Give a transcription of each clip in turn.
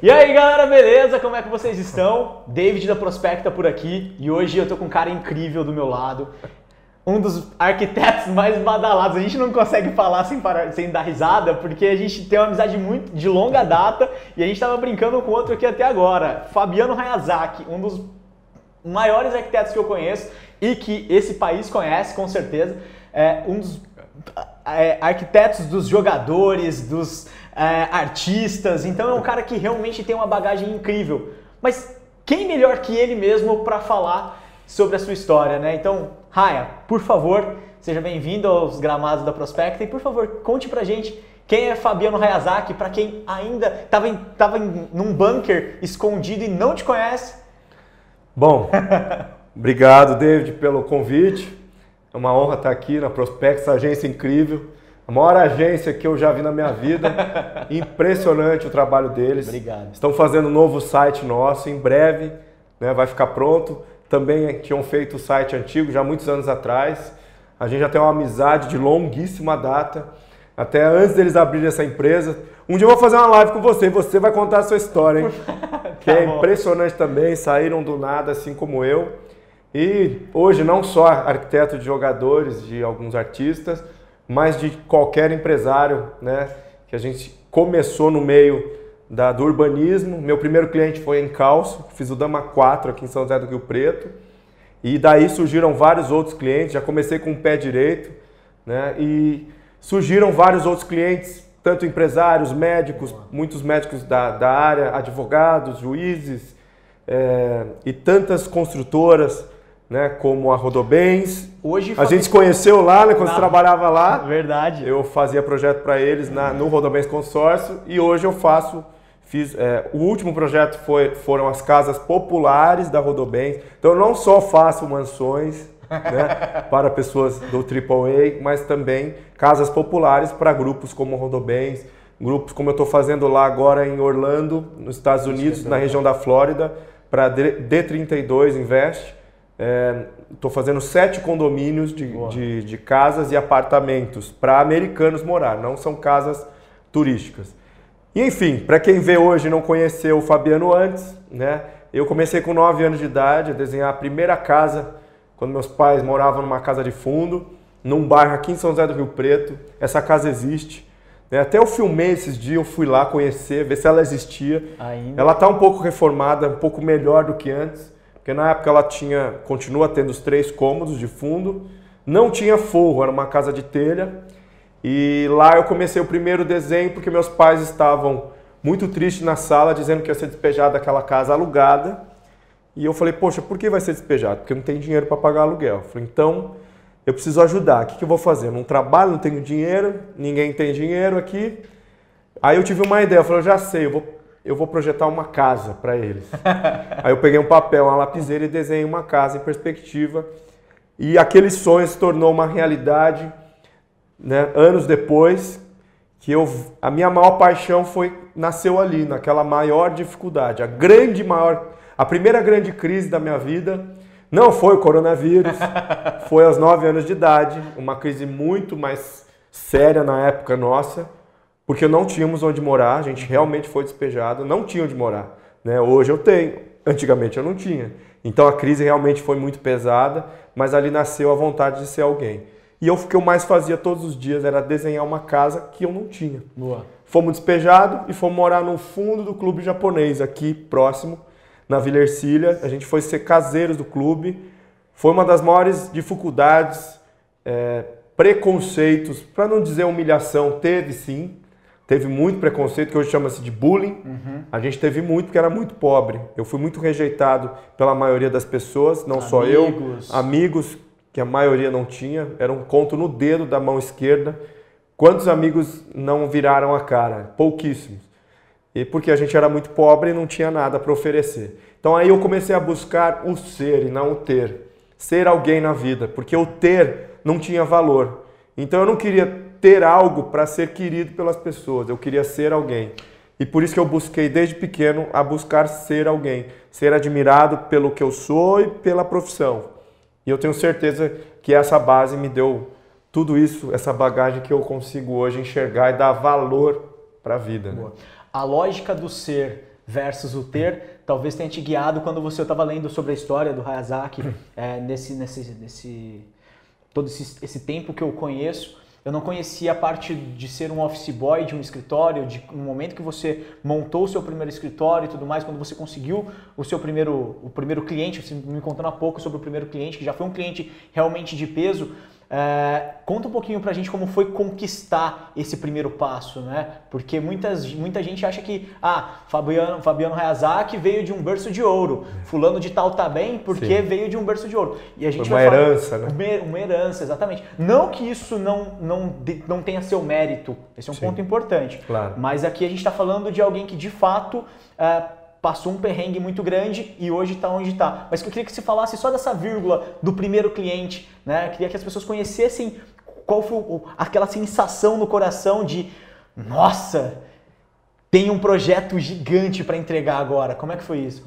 E aí galera, beleza? Como é que vocês estão? David da Prospecta por aqui e hoje eu tô com um cara incrível do meu lado. Um dos arquitetos mais badalados. A gente não consegue falar sem, parar, sem dar risada, porque a gente tem uma amizade muito de longa data e a gente tava brincando com outro aqui até agora. Fabiano Hayazaki, um dos maiores arquitetos que eu conheço e que esse país conhece com certeza. É um dos é, arquitetos dos jogadores, dos é, artistas. Então é um cara que realmente tem uma bagagem incrível. Mas quem melhor que ele mesmo para falar sobre a sua história, né? Então, Raya, por favor, seja bem-vindo aos gramados da Prospecta e por favor, conte pra gente quem é Fabiano Hayazaki, para quem ainda estava em, tava em, num bunker escondido e não te conhece. Bom, obrigado, David, pelo convite. É uma honra estar aqui na Prospects, agência incrível. A maior agência que eu já vi na minha vida. Impressionante o trabalho deles. Obrigado. Estão fazendo um novo site nosso, em breve né, vai ficar pronto. Também tinham feito o site antigo, já muitos anos atrás. A gente já tem uma amizade de longuíssima data. Até antes deles abrirem essa empresa. Um dia eu vou fazer uma live com você e você vai contar a sua história, hein? que é tá impressionante também, saíram do nada, assim como eu. E hoje não só arquiteto de jogadores, de alguns artistas, mas de qualquer empresário, né? Que a gente começou no meio da, do urbanismo. Meu primeiro cliente foi em Calço, fiz o Dama 4 aqui em São José do Rio Preto. E daí surgiram vários outros clientes, já comecei com o pé direito, né? E surgiram vários outros clientes, tanto empresários, médicos, muitos médicos da, da área, advogados, juízes, é, e tantas construtoras, né, como a Rodobens. Hoje a gente se conheceu lá, né, quando na... você trabalhava lá. Verdade. Eu fazia projeto para eles na, no Rodobens Consórcio e hoje eu faço fiz é, o último projeto foi, foram as casas populares da Rodobens. Então eu não só faço mansões né, para pessoas do AAA, mas também casas populares para grupos como Rodobens, grupos como eu estou fazendo lá agora em Orlando, nos Estados Unidos, na região da Flórida, para D32 Invest Estou é, fazendo sete condomínios de, de, de casas e apartamentos para americanos morar, não são casas turísticas. E enfim, para quem vê hoje e não conheceu o Fabiano antes, né? Eu comecei com 9 anos de idade a desenhar a primeira casa quando meus pais moravam numa casa de fundo, num bairro aqui em São José do Rio Preto. Essa casa existe. Né? Até eu filmei esses dias, eu fui lá conhecer, ver se ela existia. Ainda. Ela está um pouco reformada, um pouco melhor do que antes. Porque na época ela tinha, continua tendo os três cômodos de fundo, não tinha forro, era uma casa de telha. E lá eu comecei o primeiro desenho porque meus pais estavam muito tristes na sala, dizendo que ia ser despejado daquela casa alugada. E eu falei, poxa, por que vai ser despejado? Porque não tem dinheiro para pagar aluguel. Eu falei, então eu preciso ajudar. O que, que eu vou fazer? Eu não trabalho, não tenho dinheiro, ninguém tem dinheiro aqui. Aí eu tive uma ideia, eu falei, já sei, eu vou eu vou projetar uma casa para eles. Aí eu peguei um papel, uma lapiseira e desenhei uma casa em perspectiva. E aquele sonho se tornou uma realidade, né, anos depois, que eu, a minha maior paixão foi nasceu ali, naquela maior dificuldade, a grande maior, a primeira grande crise da minha vida não foi o coronavírus, foi aos nove anos de idade, uma crise muito mais séria na época nossa porque não tínhamos onde morar, a gente realmente foi despejado, não tinha onde morar. Né? Hoje eu tenho, antigamente eu não tinha. Então a crise realmente foi muito pesada, mas ali nasceu a vontade de ser alguém. E eu, o que eu mais fazia todos os dias era desenhar uma casa que eu não tinha. Boa. Fomos despejados e fomos morar no fundo do clube japonês, aqui próximo, na Vila Ercília. A gente foi ser caseiros do clube. Foi uma das maiores dificuldades, é, preconceitos, para não dizer humilhação, teve sim, teve muito preconceito, que hoje chama-se de bullying. Uhum. A gente teve muito porque era muito pobre. Eu fui muito rejeitado pela maioria das pessoas, não amigos. só eu, amigos que a maioria não tinha, era um conto no dedo da mão esquerda. Quantos amigos não viraram a cara? Pouquíssimos. E porque a gente era muito pobre e não tinha nada para oferecer. Então aí eu comecei a buscar o ser e não o ter. Ser alguém na vida, porque o ter não tinha valor. Então eu não queria ter algo para ser querido pelas pessoas, eu queria ser alguém. E por isso que eu busquei desde pequeno a buscar ser alguém, ser admirado pelo que eu sou e pela profissão. E eu tenho certeza que essa base me deu tudo isso, essa bagagem que eu consigo hoje enxergar e dar valor para a vida. Né? A lógica do ser versus o ter, talvez tenha te guiado quando você estava lendo sobre a história do Hayazaki é, nesse, nesse, nesse todo esse, esse tempo que eu conheço. Eu não conhecia a parte de ser um office boy de um escritório, de um momento que você montou o seu primeiro escritório e tudo mais, quando você conseguiu o seu primeiro, o primeiro cliente, você me contando há pouco sobre o primeiro cliente, que já foi um cliente realmente de peso, é, conta um pouquinho pra gente como foi conquistar esse primeiro passo, né? Porque muitas, muita gente acha que, ah, Fabiano, Fabiano Hayazaki veio de um berço de ouro, fulano de tal tá bem porque Sim. veio de um berço de ouro. E a gente foi uma herança, falar, né? Uma, uma, herança, exatamente. Não que isso não, não, não tenha seu mérito, esse é um Sim. ponto importante. Claro. Mas aqui a gente está falando de alguém que de fato... É, passou um perrengue muito grande e hoje está onde está. Mas eu queria que você falasse só dessa vírgula do primeiro cliente, né? Eu queria que as pessoas conhecessem qual foi aquela sensação no coração de nossa, tem um projeto gigante para entregar agora. Como é que foi isso?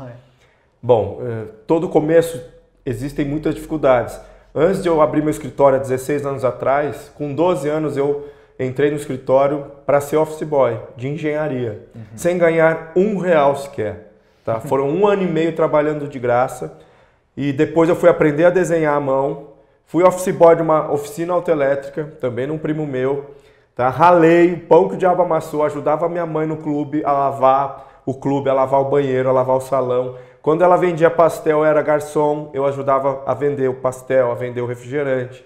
Bom, eh, todo começo existem muitas dificuldades. Antes de eu abrir meu escritório há 16 anos atrás, com 12 anos eu entrei no escritório para ser office boy de engenharia, uhum. sem ganhar um real sequer. Tá? Foram um ano e meio trabalhando de graça e depois eu fui aprender a desenhar à mão. Fui office boy de uma oficina autoelétrica, também num primo meu. Tá? Ralei, o pão que o diabo amassou, ajudava minha mãe no clube a lavar o clube, a lavar o banheiro, a lavar o salão. Quando ela vendia pastel, eu era garçom, eu ajudava a vender o pastel, a vender o refrigerante.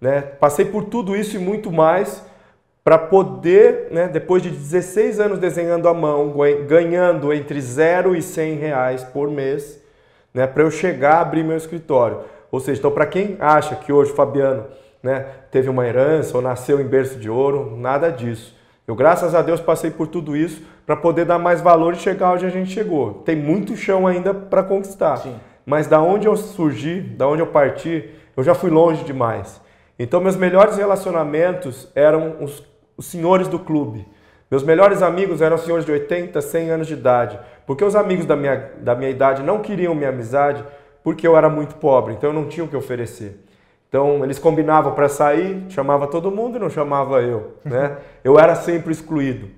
Né? Passei por tudo isso e muito mais para poder, né, depois de 16 anos desenhando à mão, ganhando entre 0 e 100 reais por mês, né, para eu chegar a abrir meu escritório. Ou seja, então para quem acha que hoje o Fabiano né, teve uma herança ou nasceu em berço de ouro, nada disso. Eu, graças a Deus, passei por tudo isso para poder dar mais valor e chegar onde a gente chegou. Tem muito chão ainda para conquistar. Sim. Mas da onde eu surgi, da onde eu parti, eu já fui longe demais. Então, meus melhores relacionamentos eram os os senhores do clube. Meus melhores amigos eram senhores de 80, 100 anos de idade, porque os amigos da minha, da minha idade não queriam minha amizade porque eu era muito pobre, então eu não tinha o que oferecer. Então eles combinavam para sair, chamava todo mundo e não chamava eu. Né? Eu era sempre excluído.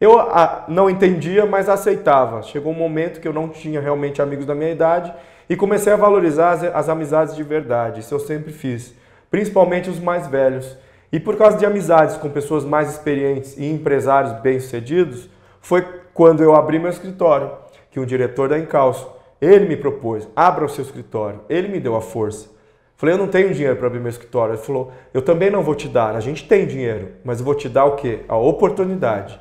Eu a, não entendia, mas aceitava. Chegou um momento que eu não tinha realmente amigos da minha idade e comecei a valorizar as, as amizades de verdade. Isso eu sempre fiz, principalmente os mais velhos. E por causa de amizades com pessoas mais experientes e empresários bem-sucedidos, foi quando eu abri meu escritório, que o diretor da Encalço, ele me propôs, abra o seu escritório. Ele me deu a força. Falei, eu não tenho dinheiro para abrir meu escritório. Ele falou, eu também não vou te dar. A gente tem dinheiro, mas eu vou te dar o quê? A oportunidade.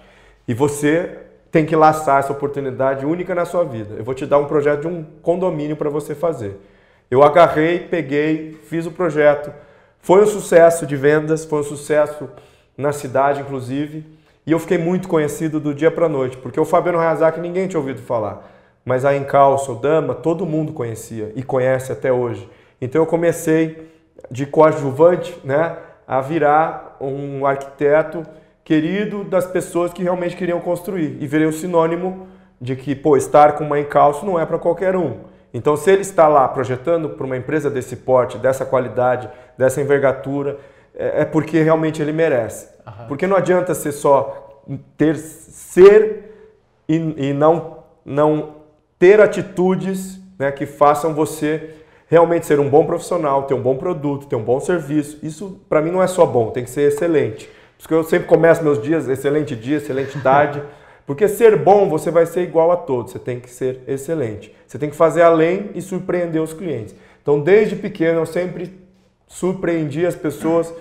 E você tem que laçar essa oportunidade única na sua vida. Eu vou te dar um projeto de um condomínio para você fazer. Eu agarrei, peguei, fiz o projeto, foi um sucesso de vendas, foi um sucesso na cidade, inclusive, e eu fiquei muito conhecido do dia para noite, porque o Fabiano Hayazaki ninguém tinha ouvido falar, mas a Encalço, Dama, todo mundo conhecia e conhece até hoje. Então eu comecei de coadjuvante né, a virar um arquiteto querido das pessoas que realmente queriam construir e virei o sinônimo de que pô, estar com uma Encalço não é para qualquer um. Então, se ele está lá projetando para uma empresa desse porte, dessa qualidade, dessa envergadura, é, é porque realmente ele merece. Porque não adianta ser só ter ser e, e não, não ter atitudes né, que façam você realmente ser um bom profissional, ter um bom produto, ter um bom serviço. Isso para mim não é só bom, tem que ser excelente. Por isso que eu sempre começo meus dias, excelente dia, excelente tarde. Porque ser bom, você vai ser igual a todos, você tem que ser excelente. Você tem que fazer além e surpreender os clientes. Então, desde pequeno, eu sempre surpreendi as pessoas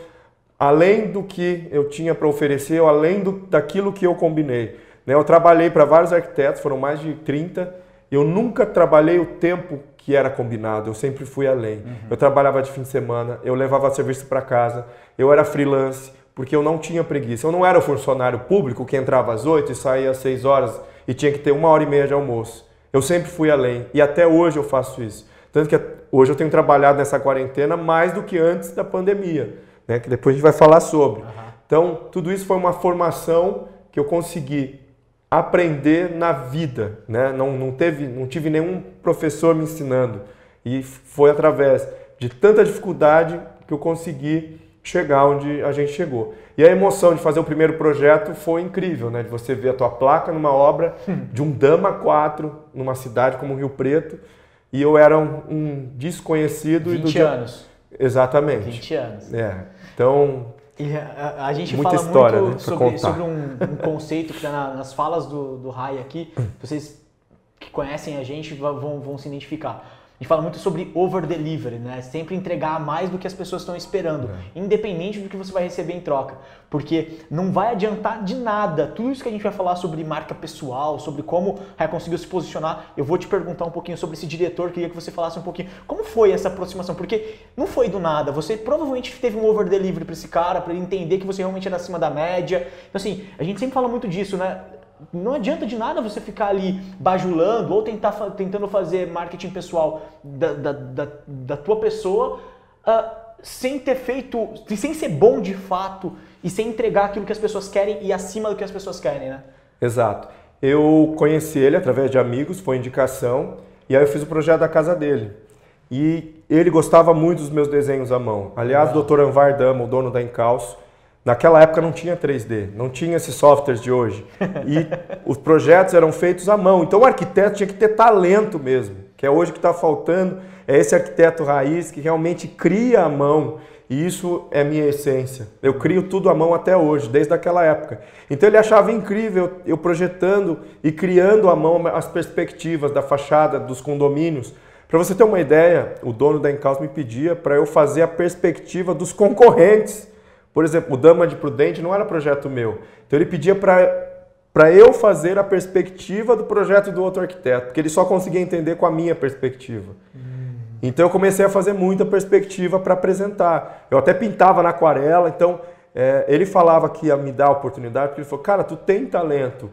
além do que eu tinha para oferecer, ou além do, daquilo que eu combinei. Né? Eu trabalhei para vários arquitetos, foram mais de 30, eu nunca trabalhei o tempo que era combinado, eu sempre fui além. Uhum. Eu trabalhava de fim de semana, eu levava serviço para casa, eu era freelance, porque eu não tinha preguiça. Eu não era o funcionário público que entrava às 8 e saía às 6 horas e tinha que ter uma hora e meia de almoço. Eu sempre fui além e até hoje eu faço isso. Tanto que hoje eu tenho trabalhado nessa quarentena mais do que antes da pandemia, né? que depois a gente vai falar sobre. Uhum. Então, tudo isso foi uma formação que eu consegui aprender na vida. Né? Não, não, teve, não tive nenhum professor me ensinando. E foi através de tanta dificuldade que eu consegui chegar onde a gente chegou. E a emoção de fazer o primeiro projeto foi incrível, né? De você ver a tua placa numa obra de um Dama 4 numa cidade como Rio Preto e eu era um, um desconhecido. 20 e do anos. Exatamente. 20 anos. É. Então. E a, a gente Muita fala história, muito né, sobre, sobre um, um, conceito que está na, nas falas do, do Rai aqui. Vocês que conhecem a gente vão, vão se identificar gente fala muito sobre over delivery, né? Sempre entregar mais do que as pessoas estão esperando, é. independente do que você vai receber em troca. Porque não vai adiantar de nada. Tudo isso que a gente vai falar sobre marca pessoal, sobre como a conseguiu se posicionar, eu vou te perguntar um pouquinho sobre esse diretor, queria que você falasse um pouquinho. Como foi essa aproximação? Porque não foi do nada. Você provavelmente teve um over delivery para esse cara, para ele entender que você realmente era acima da média. Então assim, a gente sempre fala muito disso, né? Não adianta de nada você ficar ali bajulando ou tentar, tentando fazer marketing pessoal da, da, da, da tua pessoa uh, sem ter feito, sem ser bom de fato e sem entregar aquilo que as pessoas querem e acima do que as pessoas querem, né? Exato. Eu conheci ele através de amigos, foi indicação, e aí eu fiz o projeto da casa dele. E ele gostava muito dos meus desenhos à mão. Aliás, o Dr. Anvar Dama, o dono da Encalço, Naquela época não tinha 3D, não tinha esses softwares de hoje. E os projetos eram feitos à mão. Então o arquiteto tinha que ter talento mesmo, que é hoje que está faltando. É esse arquiteto raiz que realmente cria à mão. E isso é minha essência. Eu crio tudo à mão até hoje, desde aquela época. Então ele achava incrível eu projetando e criando à mão as perspectivas da fachada dos condomínios. Para você ter uma ideia, o dono da Encaus me pedia para eu fazer a perspectiva dos concorrentes por exemplo, o Dama de Prudente não era projeto meu. Então ele pedia para eu fazer a perspectiva do projeto do outro arquiteto, porque ele só conseguia entender com a minha perspectiva. Hum. Então eu comecei a fazer muita perspectiva para apresentar. Eu até pintava na aquarela, então é, ele falava que ia me dar a oportunidade, porque ele falou, cara, tu tem talento.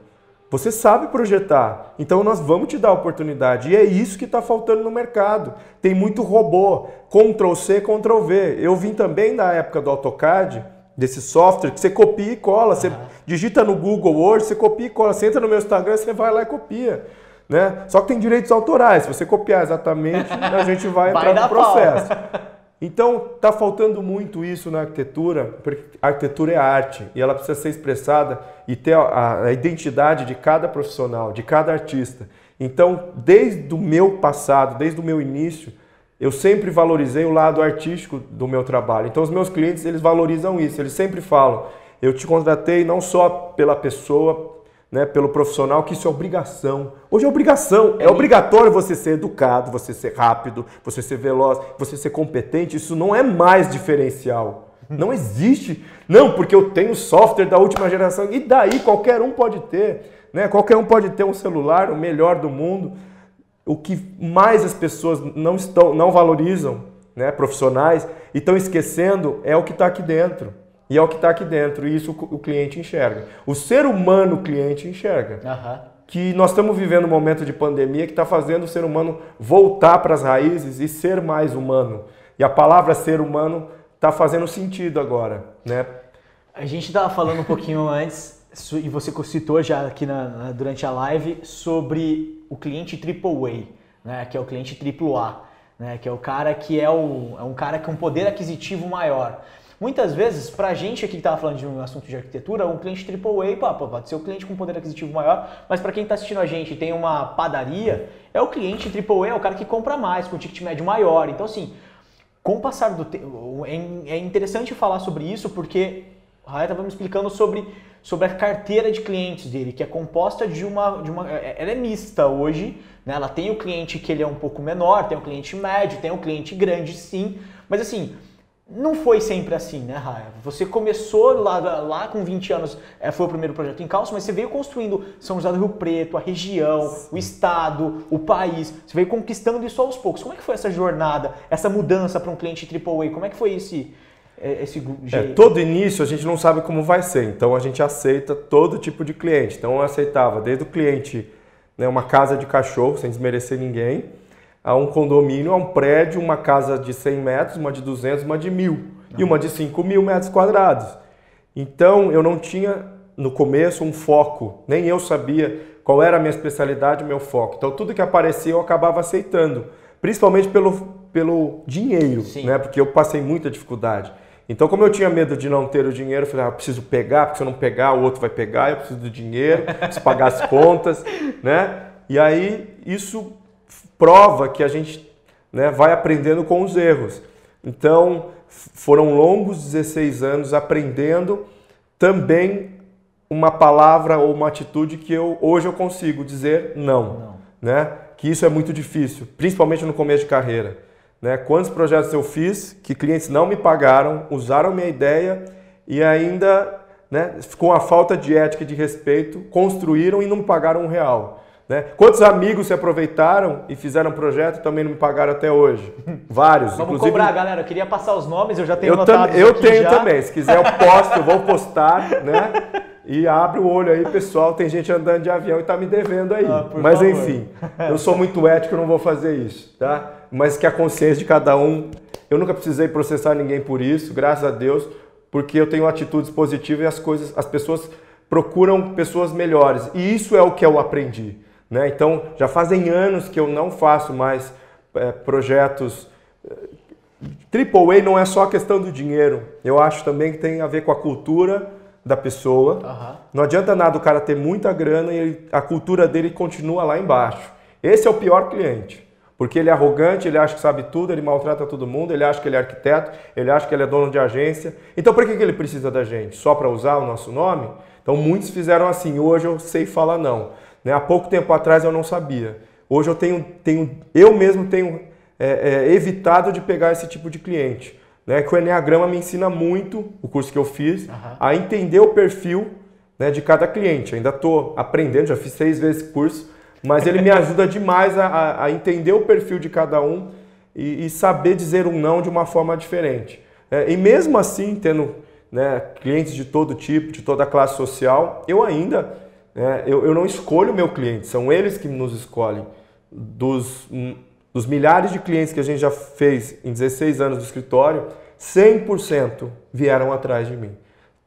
Você sabe projetar, então nós vamos te dar a oportunidade. E é isso que está faltando no mercado. Tem muito robô, Ctrl C, Ctrl V. Eu vim também da época do AutoCAD, desse software que você copia e cola. Você digita no Google Word, você copia e cola. Você entra no meu Instagram, você vai lá e copia. Né? Só que tem direitos autorais. Se você copiar exatamente, a gente vai, vai entrar no processo. Então, está faltando muito isso na arquitetura, porque a arquitetura é arte e ela precisa ser expressada e ter a, a, identidade de cada profissional, de cada artista. Então, desde o meu passado, desde o meu início, eu sempre valorizei o lado artístico do meu trabalho. Então, os meus clientes, eles valorizam isso, eles sempre falam, eu te contratei não só pela pessoa, né, pelo profissional, que isso é obrigação. Hoje é obrigação, é, é obrigatório você ser educado, você ser rápido, você ser veloz, você ser competente. Isso não é mais diferencial. Não existe. Não, porque eu tenho software da última geração. E daí qualquer um pode ter. Né? Qualquer um pode ter um celular, o melhor do mundo. O que mais as pessoas não, estão, não valorizam, né, profissionais, e estão esquecendo é o que está aqui dentro. E é o que está aqui dentro, e isso o cliente enxerga. O ser humano o cliente enxerga. Uhum. Que nós estamos vivendo um momento de pandemia que está fazendo o ser humano voltar para as raízes e ser mais humano. E a palavra ser humano está fazendo sentido agora. Né? A gente estava falando um pouquinho antes, e você citou já aqui na, na, durante a live, sobre o cliente AAA, né, que é o cliente AAA, né, que é o cara que é, o, é um cara com um poder aquisitivo maior. Muitas vezes, para a gente aqui que estava falando de um assunto de arquitetura, um cliente AAA, pá, pode ser o cliente com poder aquisitivo maior, mas para quem está assistindo a gente tem uma padaria, é o cliente AAA, é o cara que compra mais, com ticket médio maior. Então, assim, com o passar do tempo, é, é interessante falar sobre isso porque o Raia estava me explicando sobre, sobre a carteira de clientes dele, que é composta de uma, de uma. É, ela é mista hoje, né? Ela tem o cliente que ele é um pouco menor, tem o cliente médio, tem o cliente grande, sim. Mas assim, não foi sempre assim, né, Raia? Você começou lá, lá com 20 anos, é, foi o primeiro projeto em Calço, mas você veio construindo São José do Rio Preto, a região, Sim. o estado, o país. Você veio conquistando isso aos poucos. Como é que foi essa jornada, essa mudança para um cliente AAA? Como é que foi esse, é, esse é, jeito? É, todo início a gente não sabe como vai ser, então a gente aceita todo tipo de cliente. Então eu aceitava desde o cliente, né, uma casa de cachorro, sem desmerecer ninguém, a um condomínio, a um prédio, uma casa de 100 metros, uma de 200, uma de 1.000 e uma de 5 mil metros quadrados. Então eu não tinha no começo um foco, nem eu sabia qual era a minha especialidade, o meu foco. Então tudo que aparecia eu acabava aceitando, principalmente pelo, pelo dinheiro, né? porque eu passei muita dificuldade. Então, como eu tinha medo de não ter o dinheiro, eu falei, ah, eu preciso pegar, porque se eu não pegar, o outro vai pegar, eu preciso do dinheiro, preciso pagar as contas, né? E aí, isso prova que a gente né, vai aprendendo com os erros. Então, foram longos 16 anos aprendendo também uma palavra ou uma atitude que eu hoje eu consigo dizer não, não. né? Que isso é muito difícil, principalmente no começo de carreira. Né? Quantos projetos eu fiz que clientes não me pagaram, usaram minha ideia e ainda, né, com a falta de ética e de respeito, construíram e não me pagaram um real. Né? Quantos amigos se aproveitaram e fizeram projeto e também não me pagaram até hoje? Vários. Vamos inclusive, cobrar, galera. Eu queria passar os nomes, eu já tenho eu anotado Eu tenho já. também. Se quiser eu posto, eu vou postar, né? E abre o olho aí, pessoal. Tem gente andando de avião e está me devendo aí. Ah, Mas favor. enfim, eu sou muito ético, eu não vou fazer isso, tá? Mas que a consciência de cada um. Eu nunca precisei processar ninguém por isso, graças a Deus, porque eu tenho atitudes positivas e as coisas, as pessoas procuram pessoas melhores. E isso é o que eu aprendi. Né? Então, já fazem anos que eu não faço mais é, projetos. Triple A não é só a questão do dinheiro. Eu acho também que tem a ver com a cultura da pessoa. Uhum. Não adianta nada o cara ter muita grana e ele, a cultura dele continua lá embaixo. Esse é o pior cliente. Porque ele é arrogante, ele acha que sabe tudo, ele maltrata todo mundo, ele acha que ele é arquiteto, ele acha que ele é dono de agência. Então, por que, que ele precisa da gente? Só para usar o nosso nome? Então, muitos fizeram assim. Hoje eu sei falar não. Né? Há pouco tempo atrás eu não sabia. Hoje eu tenho, tenho eu mesmo tenho é, é, evitado de pegar esse tipo de cliente. Né? Que o Enneagrama me ensina muito, o curso que eu fiz, uhum. a entender o perfil né, de cada cliente. Ainda estou aprendendo, já fiz seis vezes curso, mas ele me ajuda demais a, a, entender o perfil de cada um e, e, saber dizer um não de uma forma diferente. É, e mesmo assim, tendo né, clientes de todo tipo, de toda classe social, eu ainda é, eu, eu não escolho o meu cliente, são eles que nos escolhem. Dos, dos milhares de clientes que a gente já fez em 16 anos do escritório, 100% vieram atrás de mim.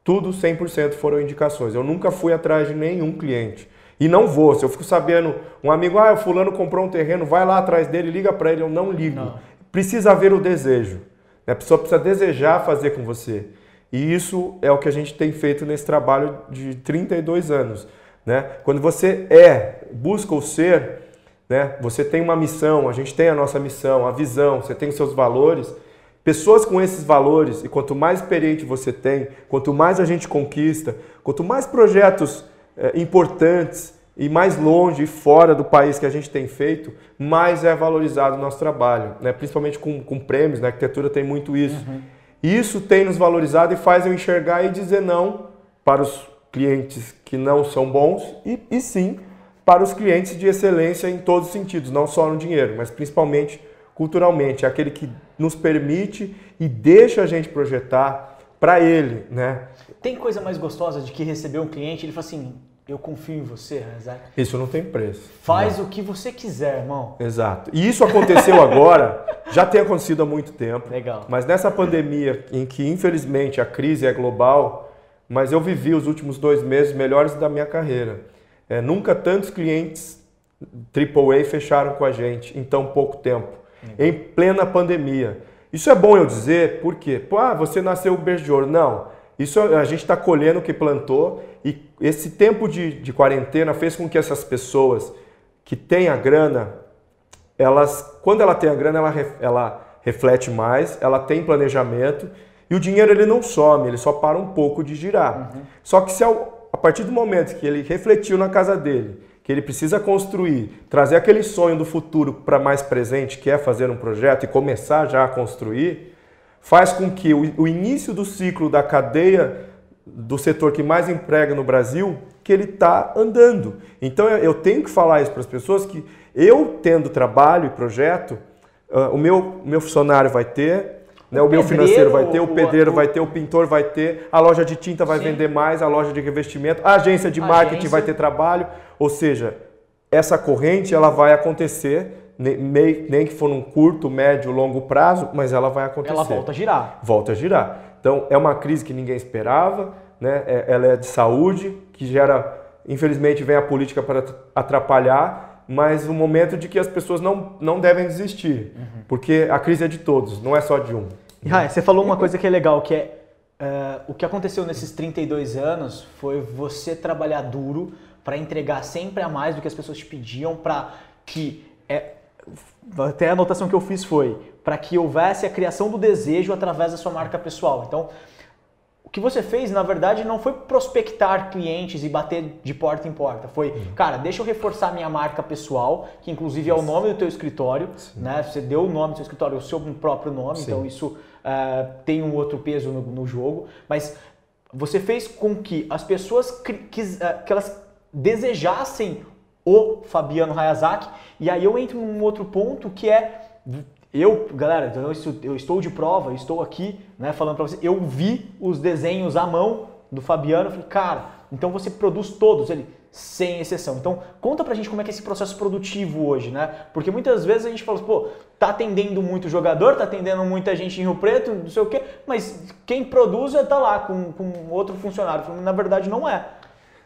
Tudo 100% foram indicações. Eu nunca fui atrás de nenhum cliente. E não vou. Se eu fico sabendo, um amigo, ah, o fulano comprou um terreno, vai lá atrás dele, liga para ele. Eu não ligo. Não. Precisa haver o desejo. A pessoa precisa desejar fazer com você. E isso é o que a gente tem feito nesse trabalho de 32 anos. Né? Quando você é, busca o ser, né? você tem uma missão, a gente tem a nossa missão, a visão, você tem os seus valores. Pessoas com esses valores, e quanto mais experiente você tem, quanto mais a gente conquista, quanto mais projetos é, importantes e mais longe e fora do país que a gente tem feito, mais é valorizado o nosso trabalho, né? principalmente com, com prêmios, na né? arquitetura tem muito isso. Uhum. Isso tem nos valorizado e faz eu enxergar e dizer não para os clientes que não são bons e, e sim para os clientes de excelência em todos os sentidos, não só no dinheiro, mas principalmente culturalmente, é aquele que nos permite e deixa a gente projetar para ele, né? Tem coisa mais gostosa de que receber um cliente, ele fala assim, eu confio em você, Isaac. Isso não tem preço. Faz não. o que você quiser, irmão. Exato. E isso aconteceu agora, já tem acontecido há muito tempo. Legal. Mas nessa pandemia, em que infelizmente a crise é global, mas eu vivi os últimos dois meses melhores da minha carreira. É, nunca tantos clientes AAA fecharam com a gente em tão pouco tempo, uhum. em plena pandemia. Isso é bom eu dizer, porque, pô, ah, você nasceu berço de ouro. Não, isso a gente está colhendo o que plantou e esse tempo de, de quarentena fez com que essas pessoas que têm a grana, elas, quando ela tem a grana, ela, ela reflete mais, ela tem planejamento e o dinheiro ele não some, ele só para um pouco de girar. Uhum. Só que se ao, a partir do momento que ele refletiu na casa dele, que ele precisa construir, trazer aquele sonho do futuro para mais presente, que é fazer um projeto e começar já a construir, faz com que o, o início do ciclo da cadeia do setor que mais emprega no Brasil, que ele está andando. Então eu tenho que falar isso para as pessoas que eu tendo trabalho e projeto, uh, o meu, meu funcionário vai ter, né? O, o meu financeiro vai ter, o pedreiro o, vai ter, o pintor vai ter, a loja de tinta vai sim. vender mais, a loja de revestimento, a agência de marketing agência. vai ter trabalho. Ou seja, essa corrente ela vai acontecer, nem, que for num curto, médio, longo prazo, mas ela vai acontecer. Ela volta a girar. Volta a girar. Então, é uma crise que ninguém esperava, né? É, ela é de saúde, que gera, infelizmente, vem a política para atrapalhar, mas um momento de que as pessoas não, não devem desistir, uhum. porque a crise é de todos, não é só de um. Ah, você falou uma coisa que é legal, que é uh, o que aconteceu nesses 32 anos foi você trabalhar duro para entregar sempre a mais do que as pessoas te pediam, para que é, até a anotação que eu fiz foi para que houvesse a criação do desejo através da sua marca pessoal. Então, o que você fez, na verdade, não foi prospectar clientes e bater de porta em porta. Foi, uhum. cara, deixa eu reforçar minha marca pessoal, que inclusive é o nome do teu escritório, Sim. né? Você deu o nome do seu escritório, o seu próprio nome, Sim. então isso uh, tem um outro peso no, no, jogo. Mas você fez com que as pessoas que, uh, que elas desejassem o Fabiano Hayazaki. E aí eu entro num outro ponto que é eu, galera, eu estou de prova, estou aqui, né, falando para você, eu vi os desenhos à mão do Fabiano, falei, cara, então você produz todos, ele sem exceção. Então, conta pra gente como é que é esse processo produtivo hoje, né? Porque muitas vezes a gente fala, pô, tá atendendo muito jogador, tá atendendo muita gente em Rio Preto, não sei o quê, mas quem produz é tá lá com, com outro funcionário. Na verdade, não é.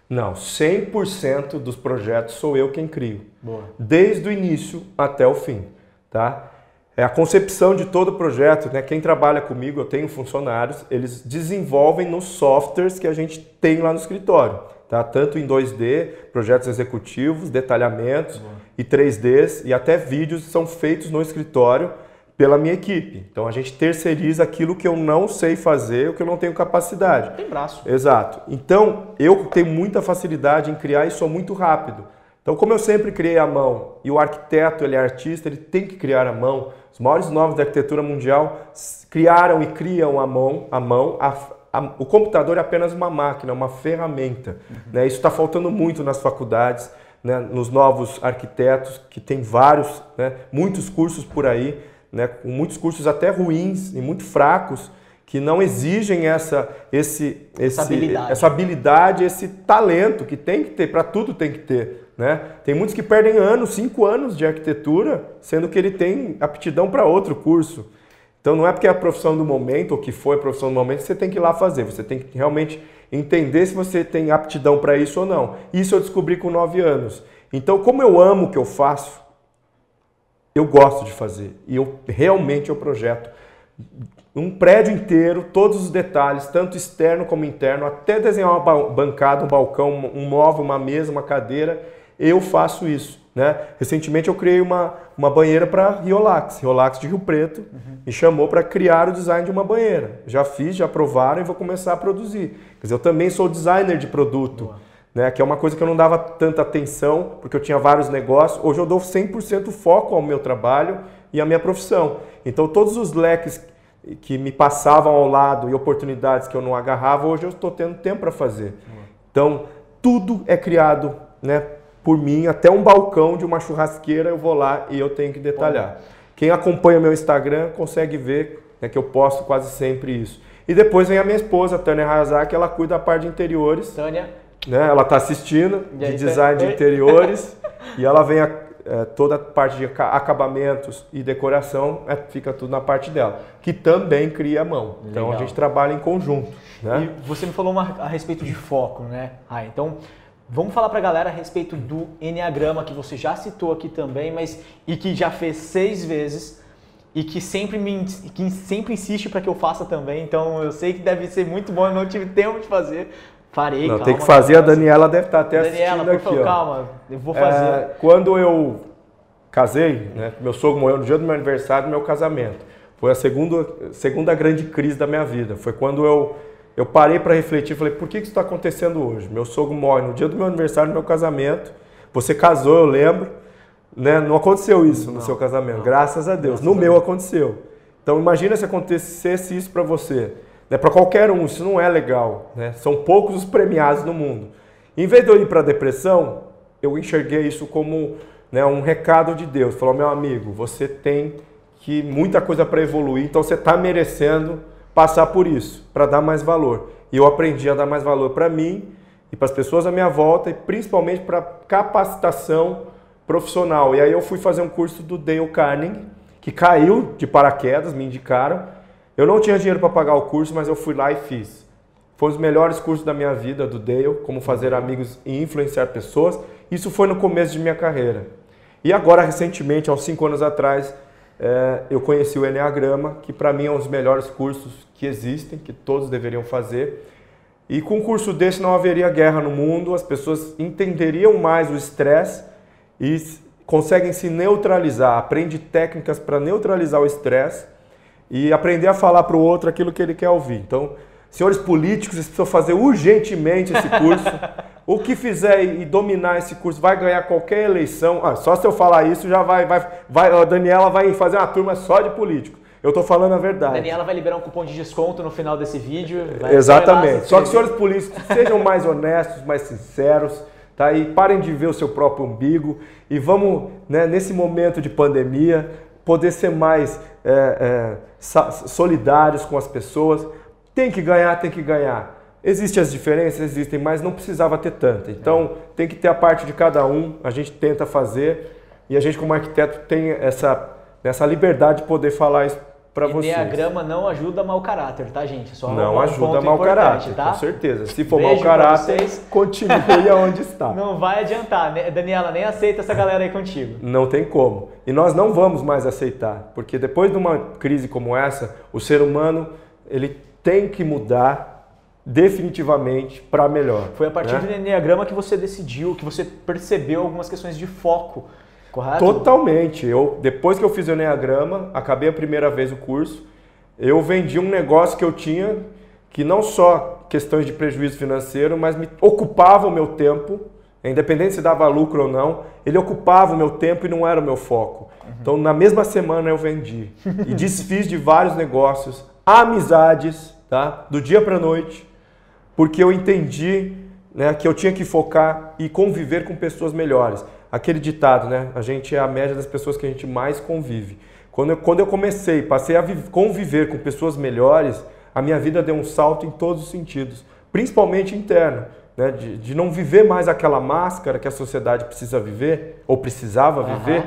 Não, 100% dos projetos sou eu quem crio. Boa. Desde o início até o fim, tá? É a concepção de todo o projeto, né? Quem trabalha comigo, eu tenho funcionários, eles desenvolvem nos softwares que a gente tem lá no escritório, tá? Tanto em 2D, projetos executivos, detalhamentos Boa. e 3Ds e até vídeos são feitos no escritório pela minha equipe. Então a gente terceiriza aquilo que eu não sei fazer, o que eu não tenho capacidade. Tem braço. Exato. Então eu tenho muita facilidade em criar e sou muito rápido. Então como eu sempre criei à mão e o arquiteto ele é artista, ele tem que criar à mão. Os maiores nomes da arquitetura mundial criaram e criam à mão, à mão. A, a, o computador é apenas uma máquina, uma ferramenta. Uhum. Né? Isso está faltando muito nas faculdades. Né, nos novos arquitetos, que tem vários, né, muitos cursos por aí, né, com muitos cursos até ruins e muito fracos, que não exigem essa, esse, esse, essa, habilidade. essa habilidade, esse talento que tem que ter, para tudo tem que ter. Né? Tem muitos que perdem anos, cinco anos de arquitetura, sendo que ele tem aptidão para outro curso. Então não é porque é a profissão do momento, ou que foi a profissão do momento, você tem que ir lá fazer. Você tem que realmente entender se você tem aptidão para isso ou não. Isso eu descobri com nove anos. Então, como eu amo o que eu faço, eu gosto de fazer e eu realmente eu projeto um prédio inteiro, todos os detalhes, tanto externo como interno, até desenhar uma bancada, um balcão, um móvel, uma mesa, uma cadeira, eu faço isso. Né? Recentemente eu criei uma, uma banheira para Riolax, Riolax de Rio Preto, uhum. me chamou para criar o design de uma banheira. Já fiz, já aprovaram e vou começar a produzir. Quer dizer, eu também sou designer de produto. Boa né? Que é uma coisa que eu não dava tanta atenção, porque eu tinha vários negócios. Hoje eu dou 100% foco ao meu trabalho e à minha profissão. Então todos os leques que me passavam ao lado e oportunidades que eu não agarrava, hoje eu estou tendo tempo para fazer. Então tudo é criado, né, por mim, até um balcão de uma churrasqueira eu vou lá e eu tenho que detalhar. Quem acompanha meu Instagram consegue ver né, que eu posto quase sempre isso. E depois vem a minha esposa, Tânia Hayazaki, ela cuida da parte de interiores. Tânia, né? Ela está assistindo de design de interiores e ela vem a, é, toda a parte de acabamentos e decoração é, fica tudo na parte dela, que também cria a mão. Legal. Então a gente trabalha em conjunto. Né? E você me falou uma, a respeito de foco, né? Ah, então vamos falar para a galera a respeito do enneagrama que você já citou aqui também, mas e que já fez seis vezes e que sempre me que sempre insiste para que eu faça também. Então eu sei que deve ser muito bom, eu não tive tempo de fazer, Farei, Não, calma, tem que fazer, a Daniela deve estar tá até Daniela, assistindo por favor, calma, eu vou fazer. É, quando eu casei, né, meu sogro morreu no dia do meu aniversário do meu casamento. Foi a segunda, segunda grande crise da minha vida. Foi quando eu, eu parei para refletir e falei, por que, que isso está acontecendo hoje? Meu sogro morre no dia do meu aniversário do meu casamento. Você casou, eu lembro. Né? Não aconteceu isso no não, seu casamento, não. graças a Deus. Graças no a meu Deus. aconteceu. Então imagina se acontecesse isso para você. Né, para qualquer um, isso não é legal. Né? São poucos os premiados no mundo. Em vez de eu ir para a depressão, eu enxerguei isso como né, um recado de Deus. Falou, meu amigo, você tem que muita coisa para evoluir, então você está merecendo passar por isso, para dar mais valor. E eu aprendi a dar mais valor para mim e para as pessoas à minha volta e principalmente para capacitação profissional. E aí eu fui fazer um curso do Dale Carnegie, que caiu de paraquedas, me indicaram, eu não tinha dinheiro para pagar o curso, mas eu fui lá e fiz. Foi um dos melhores cursos da minha vida, do Dale, como fazer amigos e influenciar pessoas. Isso foi no começo de minha carreira. E agora, recentemente, há uns cinco anos atrás, é, eu conheci o Enneagrama, que para mim é um dos melhores cursos que existem, que todos deveriam fazer. E com um curso desse não haveria guerra no mundo, as pessoas entenderiam mais o estresse e conseguem se neutralizar, aprende técnicas para neutralizar o estresse e aprender a falar para o outro aquilo que ele quer ouvir. Então, senhores políticos, vocês precisam fazer urgentemente esse curso. o que fizer e dominar esse curso vai ganhar qualquer eleição. Ah, só se eu falar isso já vai, vai, vai, a Daniela vai fazer uma turma só de político. Eu estou falando a verdade. A Daniela vai liberar um cupom de desconto no final desse vídeo. Exatamente. Só que, senhores políticos, sejam mais honestos, mais sinceros, tá? E parem de ver o seu próprio umbigo e vamos, né, nesse momento de pandemia, poder ser mais é, é, solidários com as pessoas. Tem que ganhar, tem que ganhar. Existem as diferenças, existem, mas não precisava ter tanta. Então, tem que ter a parte de cada um, a gente tenta fazer e a gente, como arquiteto, tem essa, essa liberdade de poder falar isso para vocês. Enneagrama não ajuda mau caráter, tá, gente? Só não um ajuda mau caráter, tá? com certeza. Se for Beijo mau caráter, continue onde está. Não vai adiantar. Né? Daniela, nem aceita essa galera aí contigo. Não tem como. E nós não vamos mais aceitar, porque depois de uma crise como essa, o ser humano ele tem que mudar definitivamente para melhor. Foi a partir né? do Enneagrama que você decidiu, que você percebeu algumas questões de foco Correto? Totalmente. Eu, depois que eu fiz o Enneagrama, acabei a primeira vez o curso, eu vendi um negócio que eu tinha que não só questões de prejuízo financeiro, mas me ocupava o meu tempo, independente se dava lucro ou não, ele ocupava o meu tempo e não era o meu foco. Uhum. Então, na mesma semana eu vendi e desfiz de vários negócios, amizades, tá? Do dia para noite, porque eu entendi né, que eu tinha que focar e conviver com pessoas melhores aquele ditado, né? A gente é a média das pessoas que a gente mais convive. Quando eu, quando eu comecei, passei a conviver com pessoas melhores, a minha vida deu um salto em todos os sentidos, principalmente interno. Né? De, de não viver mais aquela máscara que a sociedade precisa viver, ou precisava uhum. viver,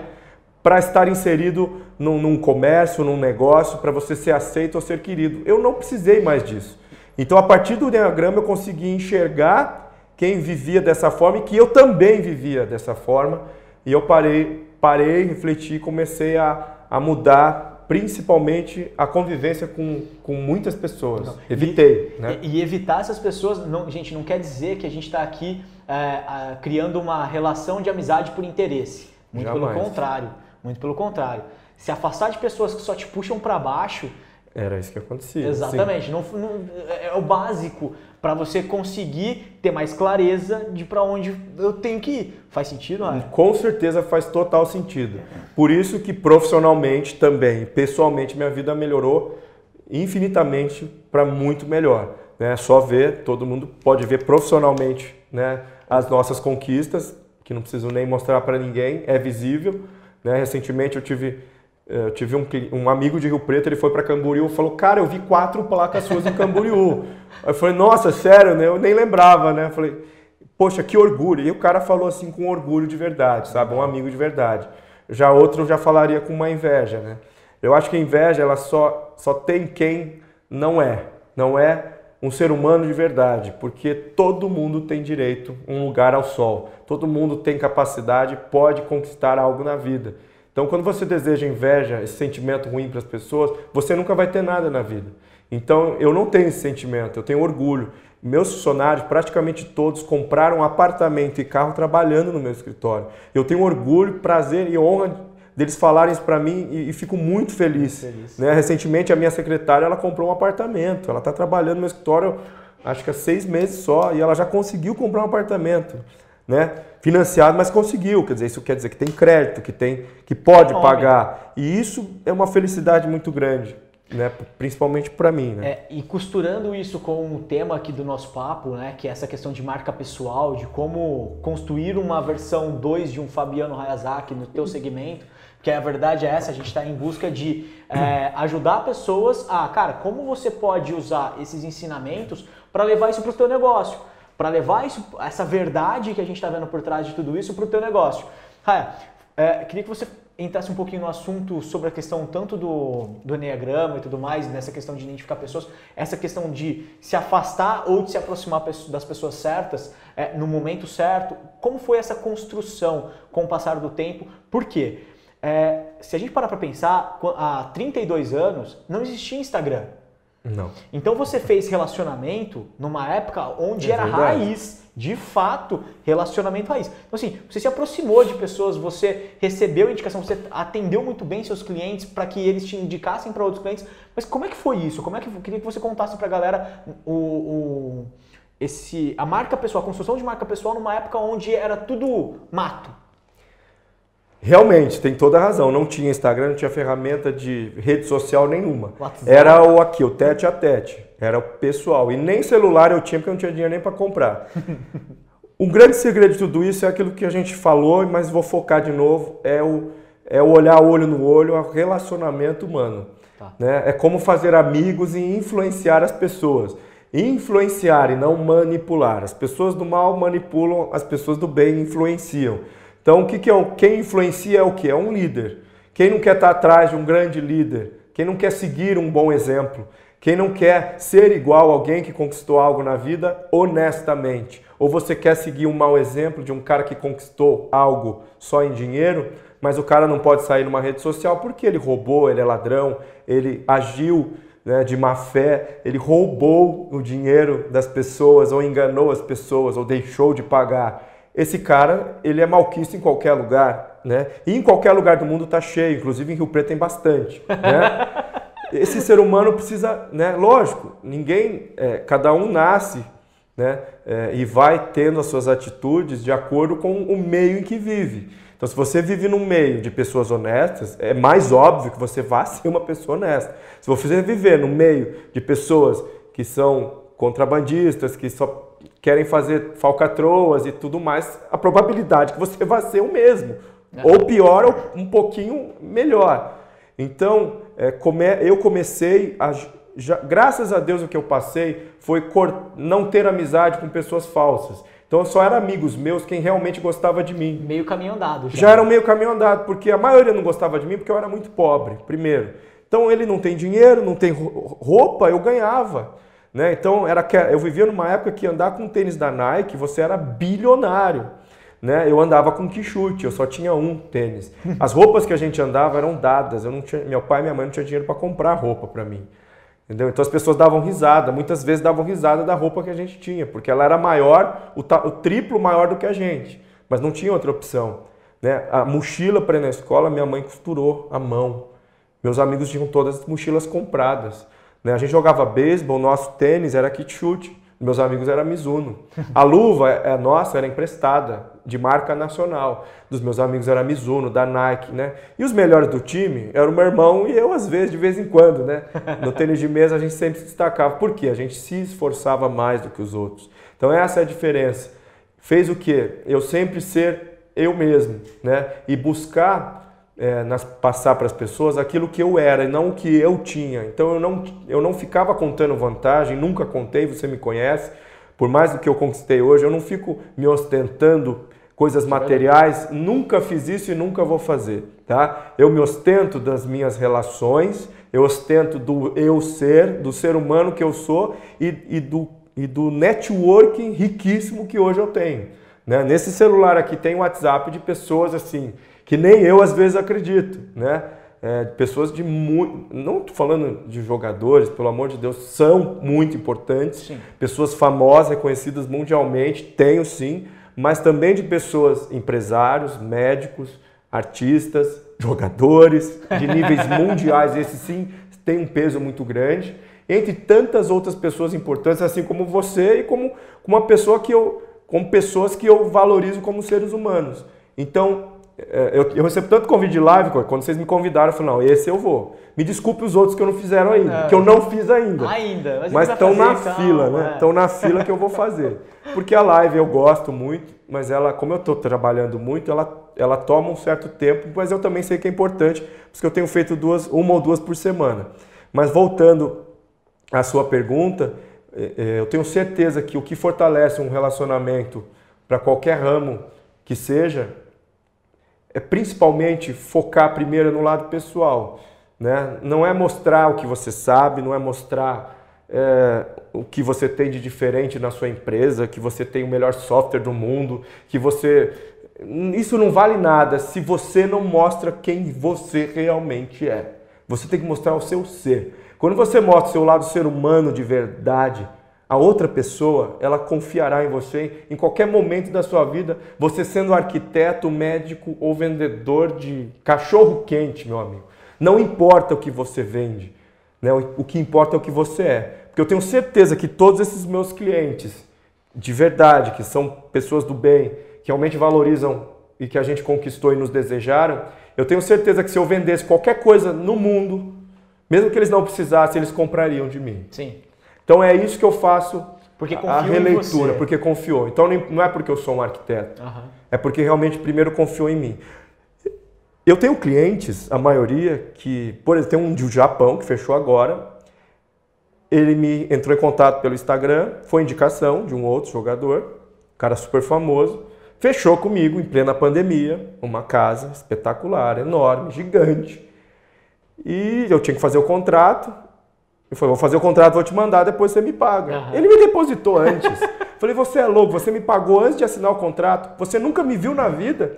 para estar inserido num, num comércio, num negócio, para você ser aceito ou ser querido. Eu não precisei mais disso. Então, a partir do Enneagrama, eu consegui enxergar quem vivia dessa forma e que eu também vivia dessa forma. E eu parei, parei, refleti, comecei a, a mudar principalmente a convivência com, com muitas pessoas. Não. Evitei. E, né? e, evitar essas pessoas, não, gente, não quer dizer que a gente está aqui é, criando uma relação de amizade por interesse. Muito Jamais. pelo contrário. Muito pelo contrário. Se afastar de pessoas que só te puxam para baixo. Era isso que acontecia. Exatamente. Não, não, é, é o básico para você conseguir ter mais clareza de para onde eu tenho que ir. Faz sentido, não é? Com certeza faz total sentido. Por isso que profissionalmente também, pessoalmente, minha vida melhorou infinitamente para muito melhor. Né? Só ver, todo mundo pode ver profissionalmente né, as nossas conquistas, que não preciso nem mostrar para ninguém, é visível. Né? Recentemente eu tive eu tive um, um, amigo de Rio Preto, ele foi para Camboriú e falou, cara, eu vi quatro placas suas em Camboriú. eu falei, nossa, sério, né? Eu nem lembrava, né? Eu falei, poxa, que orgulho. E o cara falou assim com orgulho de verdade, sabe? Um amigo de verdade. Já outro já falaria com uma inveja, né? Eu acho que a inveja, ela só, só tem quem não é. Não é um ser humano de verdade, porque todo mundo tem direito um lugar ao sol. Todo mundo tem capacidade, pode conquistar algo na vida. Então, quando você deseja inveja, esse sentimento ruim para as pessoas, você nunca vai ter nada na vida. Então, eu não tenho esse sentimento, eu tenho orgulho. Meus funcionários, praticamente todos, compraram apartamento e carro trabalhando no meu escritório. Eu tenho orgulho, prazer e honra deles falarem isso para mim e, e, fico muito feliz. feliz. Né? Recentemente, a minha secretária ela comprou um apartamento. Ela está trabalhando no meu escritório, acho que há seis meses só, e ela já conseguiu comprar um apartamento né? Financiado, mas conseguiu. Quer dizer, isso quer dizer que tem crédito, que tem, que pode é pagar. E isso é uma felicidade muito grande. Né, principalmente para mim. Né? É, e costurando isso com o tema aqui do nosso papo, né, que é essa questão de marca pessoal, de como construir uma versão 2 de um Fabiano Hayazaki no teu segmento, que a verdade é essa, a gente está em busca de é, ajudar pessoas a, cara, como você pode usar esses ensinamentos para levar isso para o teu negócio para levar isso, essa verdade que a gente está vendo por trás de tudo isso para o teu negócio. Raya, é, queria que você entrasse um pouquinho no assunto sobre a questão tanto do, do Enneagrama e tudo mais, nessa questão de identificar pessoas, essa questão de se afastar ou de se aproximar das pessoas certas é, no momento certo. Como foi essa construção com o passar do tempo? Por quê? É, se a gente parar para pensar, há 32 anos não existia Instagram. Não. Então você fez relacionamento numa época onde é era verdade. raiz, de fato, relacionamento raiz. Então assim, você se aproximou de pessoas, você recebeu indicação, você atendeu muito bem seus clientes para que eles te indicassem para outros clientes. Mas como é que foi isso? Como é que eu queria que você contasse para a galera o, o, esse a marca pessoal, a construção de marca pessoal numa época onde era tudo mato. Realmente, tem toda a razão. Não tinha Instagram, não tinha ferramenta de rede social nenhuma. WhatsApp. Era o aqui, o tete a tete. Era o pessoal. E nem celular eu tinha, porque eu não tinha dinheiro nem para comprar. o grande segredo de tudo isso é aquilo que a gente falou, mas vou focar de novo, é o, é o olhar olho no olho, é o relacionamento humano. Tá. Né? É como fazer amigos e influenciar as pessoas. Influenciar e não manipular. As pessoas do mal manipulam, as pessoas do bem influenciam. Então, o que, que é o, quem influencia é o que? É um líder. Quem não quer estar atrás de um grande líder? Quem não quer seguir um bom exemplo? Quem não quer ser igual a alguém que conquistou algo na vida honestamente? Ou você quer seguir um mau exemplo de um cara que conquistou algo só em dinheiro, mas o cara não pode sair numa rede social porque ele roubou, ele é ladrão, ele agiu né, de má fé, ele roubou o dinheiro das pessoas, ou enganou as pessoas, ou deixou de pagar esse cara ele é malquisto em qualquer lugar, né? E em qualquer lugar do mundo está cheio, inclusive em Rio Preto tem bastante, né? Esse ser humano precisa, né? Lógico, ninguém, é, cada um nasce, né? É, e vai tendo as suas atitudes de acordo com o meio em que vive. Então, se você vive num meio de pessoas honestas, é mais óbvio que você vá ser uma pessoa honesta. Se você viver no meio de pessoas que são contrabandistas, que só querem fazer falcatroas e tudo mais, a probabilidade que você vai ser o mesmo. É. Ou pior, ou um pouquinho melhor. Então, é, come, eu comecei a. Já, graças a Deus o que eu passei foi não ter amizade com pessoas falsas. Então só eram amigos meus quem realmente gostava de mim. Meio caminho andado. Já, já era um meio caminho andado, porque a maioria não gostava de mim porque eu era muito pobre, primeiro. Então ele não tem dinheiro, não tem roupa, eu ganhava. Né? Então era que eu vivia numa época que andar com tênis da Nike você era bilionário. Né? Eu andava com quichute, eu só tinha um tênis. As roupas que a gente andava eram dadas. Eu não tinha, meu pai e minha mãe não tinham dinheiro para comprar roupa para mim. Entendeu? Então as pessoas davam risada, muitas vezes davam risada da roupa que a gente tinha, porque ela era maior, o, o triplo maior do que a gente, mas não tinha outra opção. Né? A mochila para ir na escola, minha mãe costurou à mão. Meus amigos tinham todas as mochilas compradas. Né? A gente jogava beisebol, nosso tênis era kit chute, meus amigos era Mizuno. A luva é, nossa era emprestada, de marca nacional. Dos meus amigos era Mizuno, da Nike, né? E os melhores do time eram o meu irmão e eu, às vezes, de vez em quando, né? No tênis de mesa a gente sempre se destacava. Por quê? A gente se esforçava mais do que os outros. Então essa é a diferença. Fez o quê? Eu sempre ser eu mesmo, né? E buscar é, nas, passar para as pessoas aquilo que eu era e não o que eu tinha. Então eu não, eu não ficava contando vantagem, nunca contei, você me conhece. Por mais do que eu conquistei hoje, eu não fico me ostentando coisas materiais, nunca fiz isso e nunca vou fazer, tá? Eu me ostento das minhas relações, eu ostento do eu ser, do ser humano que eu sou e, e do, e do networking riquíssimo que hoje eu tenho. Né? Nesse celular aqui tem WhatsApp de pessoas assim que nem eu às vezes acredito, né? É, pessoas de muito. Não estou falando de jogadores, pelo amor de Deus, são muito importantes. Sim. Pessoas famosas, reconhecidas mundialmente, tenho sim, mas também de pessoas, empresários, médicos, artistas, jogadores de níveis mundiais. Esse sim tem um peso muito grande. Entre tantas outras pessoas importantes, assim como você e como, uma pessoa que eu. como pessoas que eu valorizo como seres humanos. Então, eu, eu, recebo tanto convite de live, quando vocês me convidaram, eu falei, não, esse eu vou. Me desculpe os outros que eu não fizeram ainda, é, que eu não fiz ainda. Ainda, mas estão na então, fila, né? Estão é. na fila que eu vou fazer. Porque a live eu gosto muito, mas ela, como eu estou trabalhando muito, ela, ela toma um certo tempo, mas eu também sei que é importante, porque eu tenho feito duas, uma ou duas por semana. Mas voltando à sua pergunta, é, eu tenho certeza que o que fortalece um relacionamento para qualquer ramo que seja é principalmente focar primeiro no lado pessoal. Né? Não é mostrar o que você sabe, não é mostrar é, o que você tem de diferente na sua empresa, que você tem o melhor software do mundo, que você isso não vale nada se você não mostra quem você realmente é. Você tem que mostrar o seu ser. Quando você mostra o seu lado ser humano de verdade, a outra pessoa, ela confiará em você em qualquer momento da sua vida, você sendo arquiteto, médico ou vendedor de cachorro quente, meu amigo. Não importa o que você vende, né? o que importa é o que você é. Porque eu tenho certeza que todos esses meus clientes, de verdade, que são pessoas do bem, que realmente valorizam e que a gente conquistou e nos desejaram, eu tenho certeza que se eu vendesse qualquer coisa no mundo, mesmo que eles não precisassem, eles comprariam de mim. Sim. Então é isso que eu faço porque a releitura, porque confiou. Então não é porque eu sou um arquiteto, uhum. é porque realmente primeiro confiou em mim. Eu tenho clientes, a maioria, que, por exemplo, tem um do Japão que fechou agora. Ele me entrou em contato pelo Instagram, foi indicação de um outro jogador, cara super famoso. Fechou comigo em plena pandemia, uma casa espetacular, enorme, gigante. E eu tinha que fazer o contrato. Eu falei, vou fazer o contrato, vou te mandar, depois você me paga. Uhum. Ele me depositou antes. falei, você é louco, você me pagou antes de assinar o contrato, você nunca me viu na vida.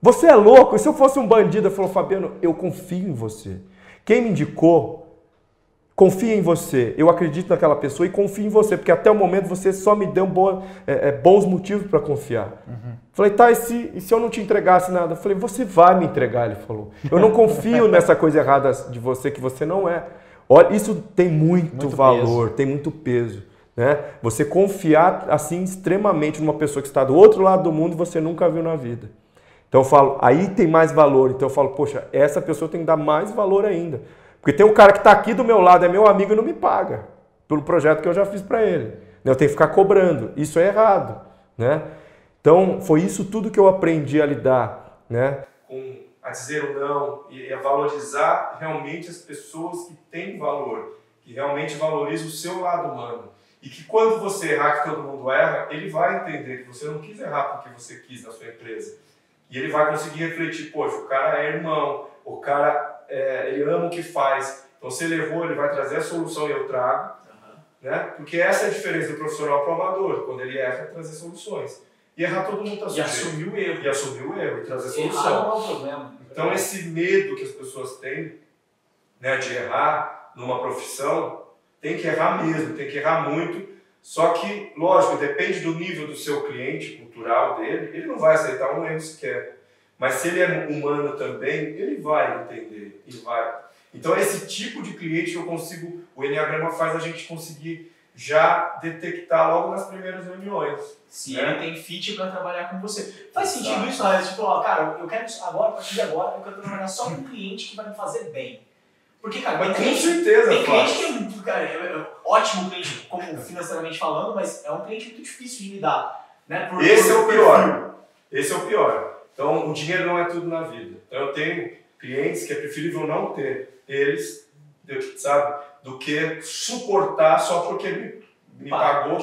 Você é louco, e se eu fosse um bandido? Ele falou, Fabiano, eu confio em você. Quem me indicou confia em você, eu acredito naquela pessoa e confio em você, porque até o momento você só me deu boa, é, é, bons motivos para confiar. Uhum. Falei, tá, e se, e se eu não te entregasse nada? Falei, você vai me entregar, ele falou. Eu não confio nessa coisa errada de você que você não é. Olha, isso tem muito, muito valor, peso. tem muito peso. Né? Você confiar assim extremamente numa pessoa que está do outro lado do mundo e você nunca viu na vida. Então eu falo, aí tem mais valor. Então eu falo, poxa, essa pessoa tem que dar mais valor ainda. Porque tem um cara que está aqui do meu lado, é meu amigo e não me paga pelo projeto que eu já fiz para ele. Eu tenho que ficar cobrando. Isso é errado. Né? Então, foi isso tudo que eu aprendi a lidar. Né? Com a dizer o não e a valorizar realmente as pessoas que têm valor, que realmente valorizam o seu lado humano. E que quando você errar, que todo mundo erra, ele vai entender que você não quis errar porque você quis na sua empresa. E ele vai conseguir refletir, poxa, o cara é irmão, o cara é, ele ama o que faz. Então, se ele errou, ele vai trazer a solução e eu trago. Uhum. Né? Porque essa é a diferença do profissional para o amador. Quando ele erra, trazer soluções. E errar todo mundo está E assumir o erro. E assumir o erro e trazer solução. Errar não é um problema. Então, esse medo que as pessoas têm né, de errar numa profissão, tem que errar mesmo, tem que errar muito. Só que, lógico, depende do nível do seu cliente cultural dele, ele não vai aceitar um erro sequer. Mas se ele é humano também, ele vai entender e vai. Então esse tipo de cliente eu consigo, o Enneagrama faz a gente conseguir já detectar logo nas primeiras reuniões. Se né? ele tem fit para trabalhar com você. Faz Exato. sentido isso, né? Tipo, ó, cara, eu quero agora, a partir de agora, eu quero trabalhar só com um cliente que vai me fazer bem. Porque, cara, mas tem cliente, certeza, tem cliente que é, cara, é, é ótimo cliente, como financeiramente falando, mas é um cliente muito difícil de lidar. Né? Por, Esse por, é o pior. Esse é o pior. Então, o dinheiro não é tudo na vida. Então, eu tenho clientes que é preferível não ter eles, sabe, do que suportar só porque ele me pagou.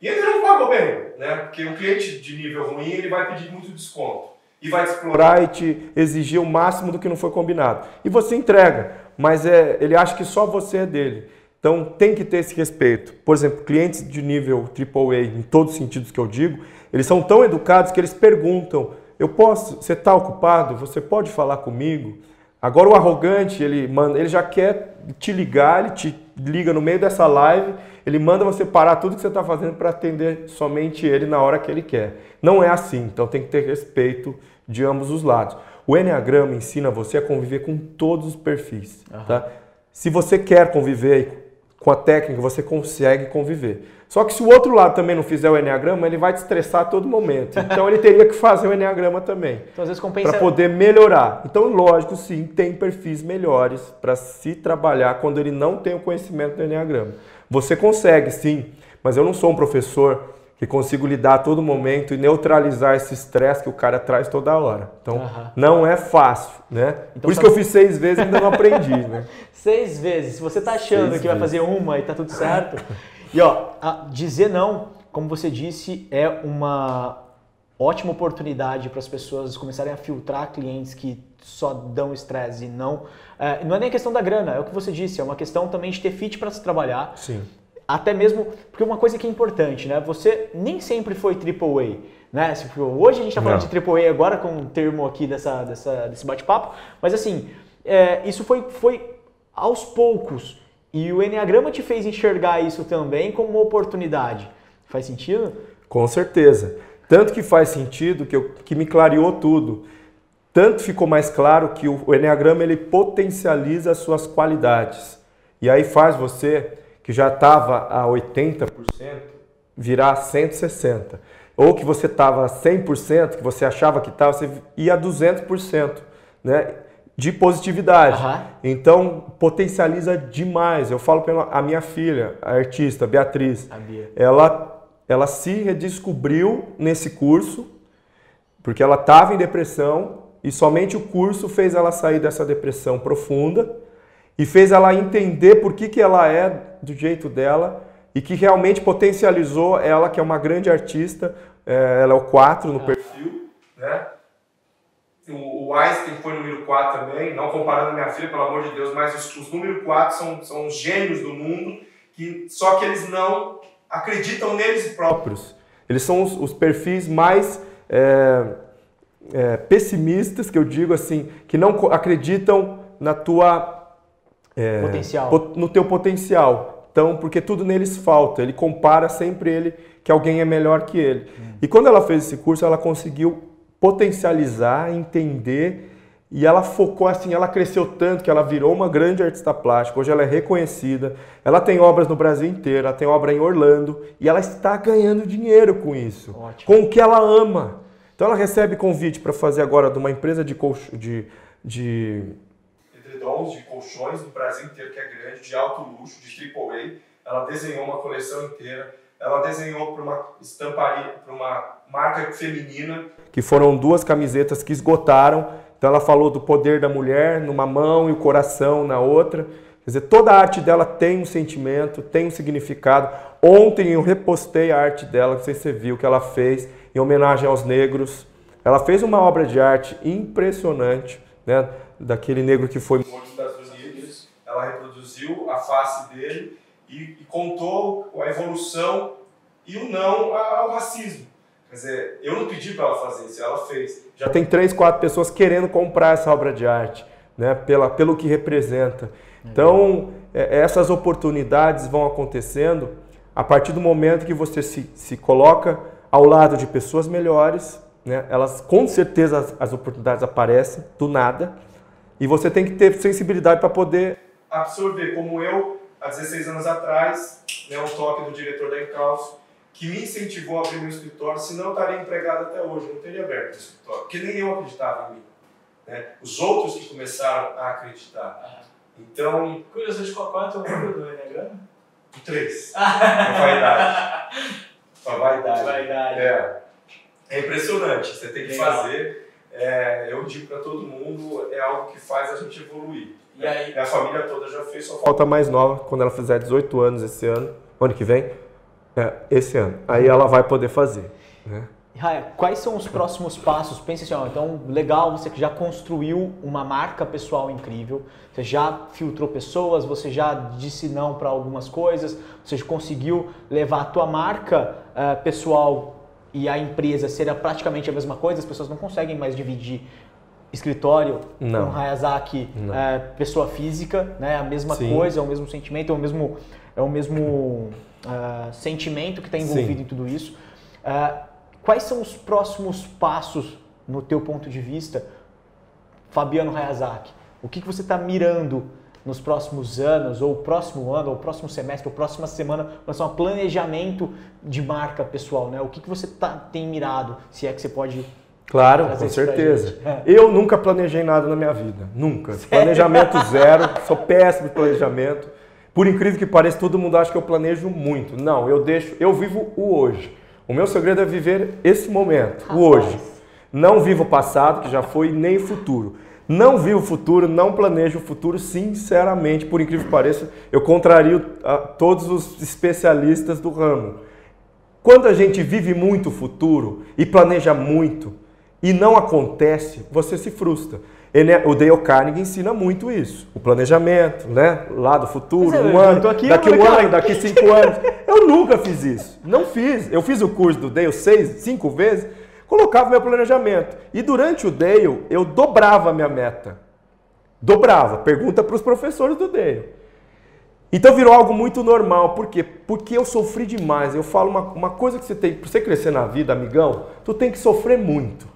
E ele não pagou bem, né? Porque um cliente de nível ruim, ele vai pedir muito desconto. E vai te explorar e te exigir o máximo do que não foi combinado. E você entrega, mas é, ele acha que só você é dele. Então tem que ter esse respeito. Por exemplo, clientes de nível AAA, em todos os sentidos que eu digo, eles são tão educados que eles perguntam eu posso, você está ocupado? Você pode falar comigo? Agora o arrogante, ele, manda, ele já quer te ligar, ele te liga no meio dessa live, ele manda você parar tudo que você está fazendo para atender somente ele na hora que ele quer. Não é assim, então tem que ter respeito de ambos os lados. O Enneagrama ensina você a conviver com todos os perfis. Uhum. Tá? Se você quer conviver com a técnica, você consegue conviver. Só que se o outro lado também não fizer o Enneagrama, ele vai te estressar a todo momento. Então ele teria que fazer o Enneagrama também. Então, às vezes compensa... Para poder melhorar. Então, lógico, sim, tem perfis melhores para se trabalhar quando ele não tem o conhecimento do Enneagrama. Você consegue, sim, mas eu não sou um professor que consigo lidar a todo momento e neutralizar esse estresse que o cara traz toda hora. Então, uhum. não é fácil, né? Então, Por isso que eu fiz seis vezes e ainda não aprendi, né? seis vezes. Se você está achando seis que vezes. vai fazer uma e tá tudo certo... E ó, dizer não, como você disse, é uma ótima oportunidade para as pessoas começarem a filtrar clientes que só dão estresse e não. É, não é nem a questão da grana, é o que você disse, é uma questão também de ter fit para se trabalhar. Sim. Até mesmo, porque uma coisa que é importante, né? Você nem sempre foi AAA. né? Hoje a gente está falando Não. de AAA agora com o termo aqui dessa, dessa, desse bate-papo, mas assim, é, isso foi, foi aos poucos. E o Enneagrama te fez enxergar isso também como uma oportunidade. Faz sentido? Com certeza. Tanto que faz sentido que, eu, que me clareou tudo. Tanto ficou mais claro que o, o Enneagrama ele potencializa as suas qualidades. E aí faz você, que já estava a 80%, virar 160%. Ou que você estava a 100%, que você achava que estava, você ia a 200%. Né? De positividade. Aham. Então, potencializa demais. Eu falo pela a minha filha, a artista Beatriz. A. Ela, ela se redescobriu nesse curso, porque ela estava em depressão e somente o curso fez ela sair dessa depressão profunda e fez ela entender por que, que ela é do jeito dela e que realmente potencializou ela, que é uma grande artista. é, ela é o 4 no perfil, né? O o Einstein foi número 4 também, não comparando a minha filha, pelo amor de Deus, mas os, os número 4 são, são os gênios do mundo, que só que eles não acreditam neles próprios. Eles são os, os perfis mais é, é, pessimistas, que eu digo assim, que não acreditam na tua é, Potencial. pot- no teu potencial. Então, porque tudo neles falta. Ele compara sempre ele que alguém é melhor que ele. E quando ela fez esse curso, ela conseguiu potencializar, entender e ela focou assim, ela cresceu tanto que ela virou uma grande artista plástica. Hoje ela é reconhecida. Ela tem obras no Brasil inteiro, ela tem obra em Orlando e ela está ganhando dinheiro com isso, Ótimo. com o que ela ama. Então ela recebe convite para fazer agora de uma empresa de colch- de, de edredons, de colchões no Brasil inteiro, que é grande, de alto luxo, de AAA. Ela desenhou uma coleção inteira. Ela desenhou para uma estamparia, para uma marca feminina. Que foram duas camisetas que esgotaram. Então ela falou do poder da mulher numa mão e o coração na outra. Quer dizer, toda a arte dela tem um sentimento, tem um significado. Ontem eu repostei a arte dela, não sei se você viu, que ela fez em homenagem aos negros. Ela fez uma obra de arte impressionante, né? Daquele negro que foi morto nos Estados Unidos. Ela reproduziu a face dele e, e contou a evolução e o não ao racismo. Quer dizer, eu não pedi para ela fazer isso, ela fez. Já tem três, quatro pessoas querendo comprar essa obra de arte, né? Pela, pelo que representa. Então, é, essas oportunidades vão acontecendo a partir do momento que você se, se coloca ao lado de pessoas melhores, né? Elas, com certeza, as, as oportunidades aparecem do nada. E você tem que ter sensibilidade para poder absorver, como eu, há 16 anos atrás, né, um toque do diretor da Encalço, que me incentivou a abrir meu escritório, senão eu estaria empregado até hoje, não teria aberto o escritório, porque nem eu acreditava em mim. Né? Os outros que começaram a acreditar. Então, Curiosidade, qual, é o teu número do Enneagrama? o três. a vaidade. A vaidade. Vaidade. É. É impressionante, você tem que Legal. fazer. É, eu digo para todo mundo, é algo que faz a gente evoluir. E aí? A família toda já fez, só falta mais nova, quando ela fizer 18 anos esse ano, ano que vem, é, esse ano. Aí ela vai poder fazer. Né? Raia, quais são os próximos passos? Pense assim, ó, então legal, você que já construiu uma marca pessoal incrível, você já filtrou pessoas, você já disse não para algumas coisas, você já conseguiu levar a tua marca eh, pessoal e a empresa ser praticamente a mesma coisa, as pessoas não conseguem mais dividir escritório Não. com Hayazaki eh, pessoa física, né? A mesma Sim. coisa, é o mesmo sentimento, é o mesmo, é o mesmo ah, sentimento que está envolvido Sim. em tudo isso. Ah, quais são os próximos passos, no teu ponto de vista, Fabiano Hayazaki? O que, que você está mirando nos próximos anos, ou próximo ano, ou próximo semestre, ou próxima semana, em relação a planejamento de marca pessoal, né? O que, que você tá, tem mirado, se é que você pode... Claro, com certeza. É. Eu nunca planejei nada na minha vida. Nunca. Planejamento zero. Sou péssimo de planejamento. Por incrível que pareça, todo mundo acha que eu planejo muito. Não, eu deixo, eu vivo o hoje. O meu segredo é viver esse momento, o hoje. Não vivo o passado, que já foi, nem o futuro. Não vivo o futuro, não planejo o futuro, sinceramente, por incrível que pareça, eu contrario a todos os especialistas do ramo. Quando a gente vive muito o futuro e planeja muito e não acontece, você se frustra. Ele- o Dale Carnegie ensina muito isso. O planejamento, né? Lá do futuro, eu- um ano, aqui, daqui um ano, daqui cinco anos. Eu nunca fiz isso. Não fiz. Eu fiz o curso do Dale seis, cinco vezes, colocava meu planejamento. E durante o Dale, eu dobrava a minha meta. Dobrava. Pergunta para os professores do Dale. Então virou algo muito normal. Por quê? Porque eu sofri demais. Eu falo uma, uma coisa que você tem, para você crescer na vida, amigão, tu tem que sofrer muito.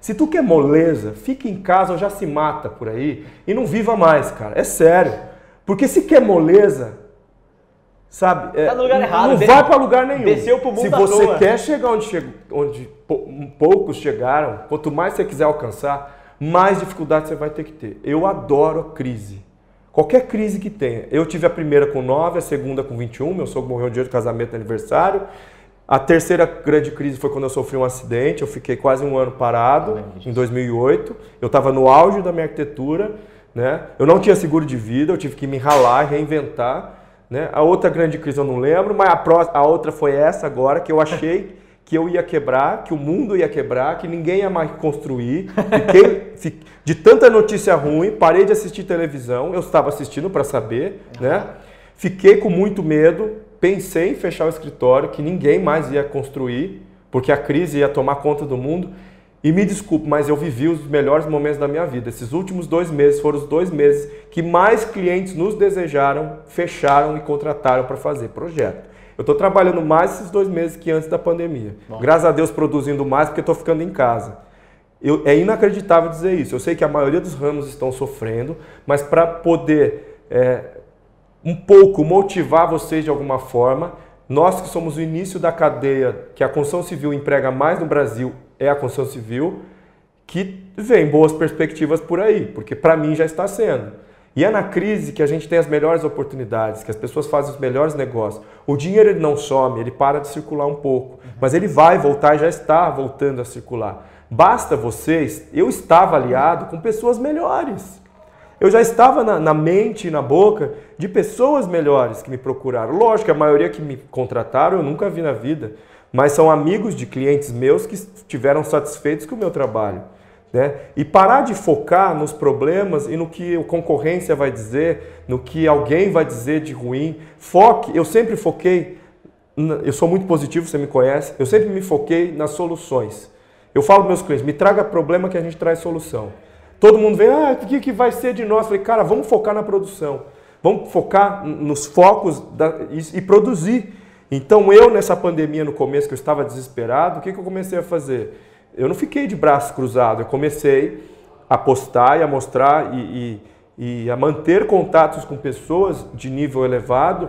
Se tu quer moleza, fica em casa ou já se mata por aí e não viva mais, cara. É sério. Porque se quer moleza, sabe? Tá no lugar não, errado. Não Des- vai para lugar nenhum. desceu pro mundo Se você toa. quer chegar onde, chegou, onde pou- poucos chegaram, quanto mais você quiser alcançar, mais dificuldade você vai ter que ter. Eu adoro a crise. Qualquer crise que tenha. Eu tive a primeira com 9, a segunda com 21, meu sogro morreu no dia do casamento aniversário. A terceira grande crise foi quando eu sofri um acidente, eu fiquei quase um ano parado, em 2008. Eu estava no auge da minha arquitetura, né? eu não tinha seguro de vida, eu tive que me ralar, reinventar. Né? A outra grande crise eu não lembro, mas a, pró- a outra foi essa agora, que eu achei que eu ia quebrar, que o mundo ia quebrar, que ninguém ia mais construir. Fiquei, fi- de tanta notícia ruim, parei de assistir televisão, eu estava assistindo para saber, né? Fiquei com muito medo, pensei em fechar o escritório, que ninguém mais ia construir, porque a crise ia tomar conta do mundo. E me desculpe, mas eu vivi os melhores momentos da minha vida. Esses últimos dois meses foram os dois meses que mais clientes nos desejaram, fecharam e contrataram para fazer projeto. Eu estou trabalhando mais esses dois meses que antes da pandemia. Graças a Deus produzindo mais porque estou ficando em casa. Eu- é inacreditável dizer isso. Eu sei que a maioria dos ramos estão sofrendo, mas para poder é, um pouco motivar vocês de alguma forma, nós que somos o início da cadeia que a construção civil emprega mais no Brasil é a construção civil, que vem boas perspectivas por aí, porque para mim já está sendo. E é na crise que a gente tem as melhores oportunidades, que as pessoas fazem os melhores negócios. O dinheiro ele não some, ele para de circular um pouco, mas ele vai voltar e já está voltando a circular. Basta vocês, eu estava aliado com pessoas melhores. Eu já estava na, na mente e na boca de pessoas melhores que me procuraram. Lógico a maioria que me contrataram eu nunca vi na vida, mas são amigos de clientes meus que estiveram satisfeitos com o meu trabalho. Né? E parar de focar nos problemas e no que a concorrência vai dizer, no que alguém vai dizer de ruim. Foque, eu sempre foquei, eu sou muito positivo, você me conhece, eu sempre me foquei nas soluções. Eu falo para meus clientes, me traga problema que a gente traz solução. Todo mundo vem, ah, o que, que vai ser de nós? Falei, cara, vamos focar na produção. Vamos focar nos focos da- e, e produzir. Então eu, nessa pandemia, no começo, que eu estava desesperado, o que, que eu comecei a fazer? Eu não fiquei de braços cruzados, eu comecei a postar e a mostrar e, e- e a manter contatos com pessoas de nível elevado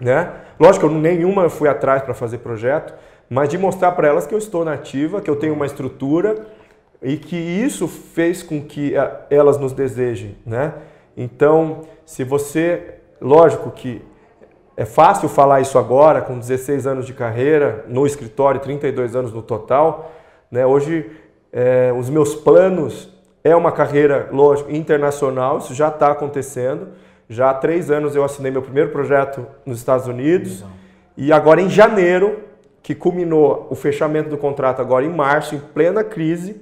né? Lógico, eu nenhuma fui atrás para fazer projeto, mas de mostrar para elas que eu estou na ativa, que eu tenho uma estrutura e que isso fez com que eh, elas nos desejem, né? Então, se você, lógico que é fácil falar isso agora, com 16 anos de carreira, no escritório, 32 anos no total. Né? Hoje, eh, os meus planos é uma carreira, lógico, internacional, isso já está acontecendo. Já há três anos eu assinei meu primeiro projeto nos Estados Unidos. E agora, em janeiro, que culminou o fechamento do contrato agora em março, em plena crise,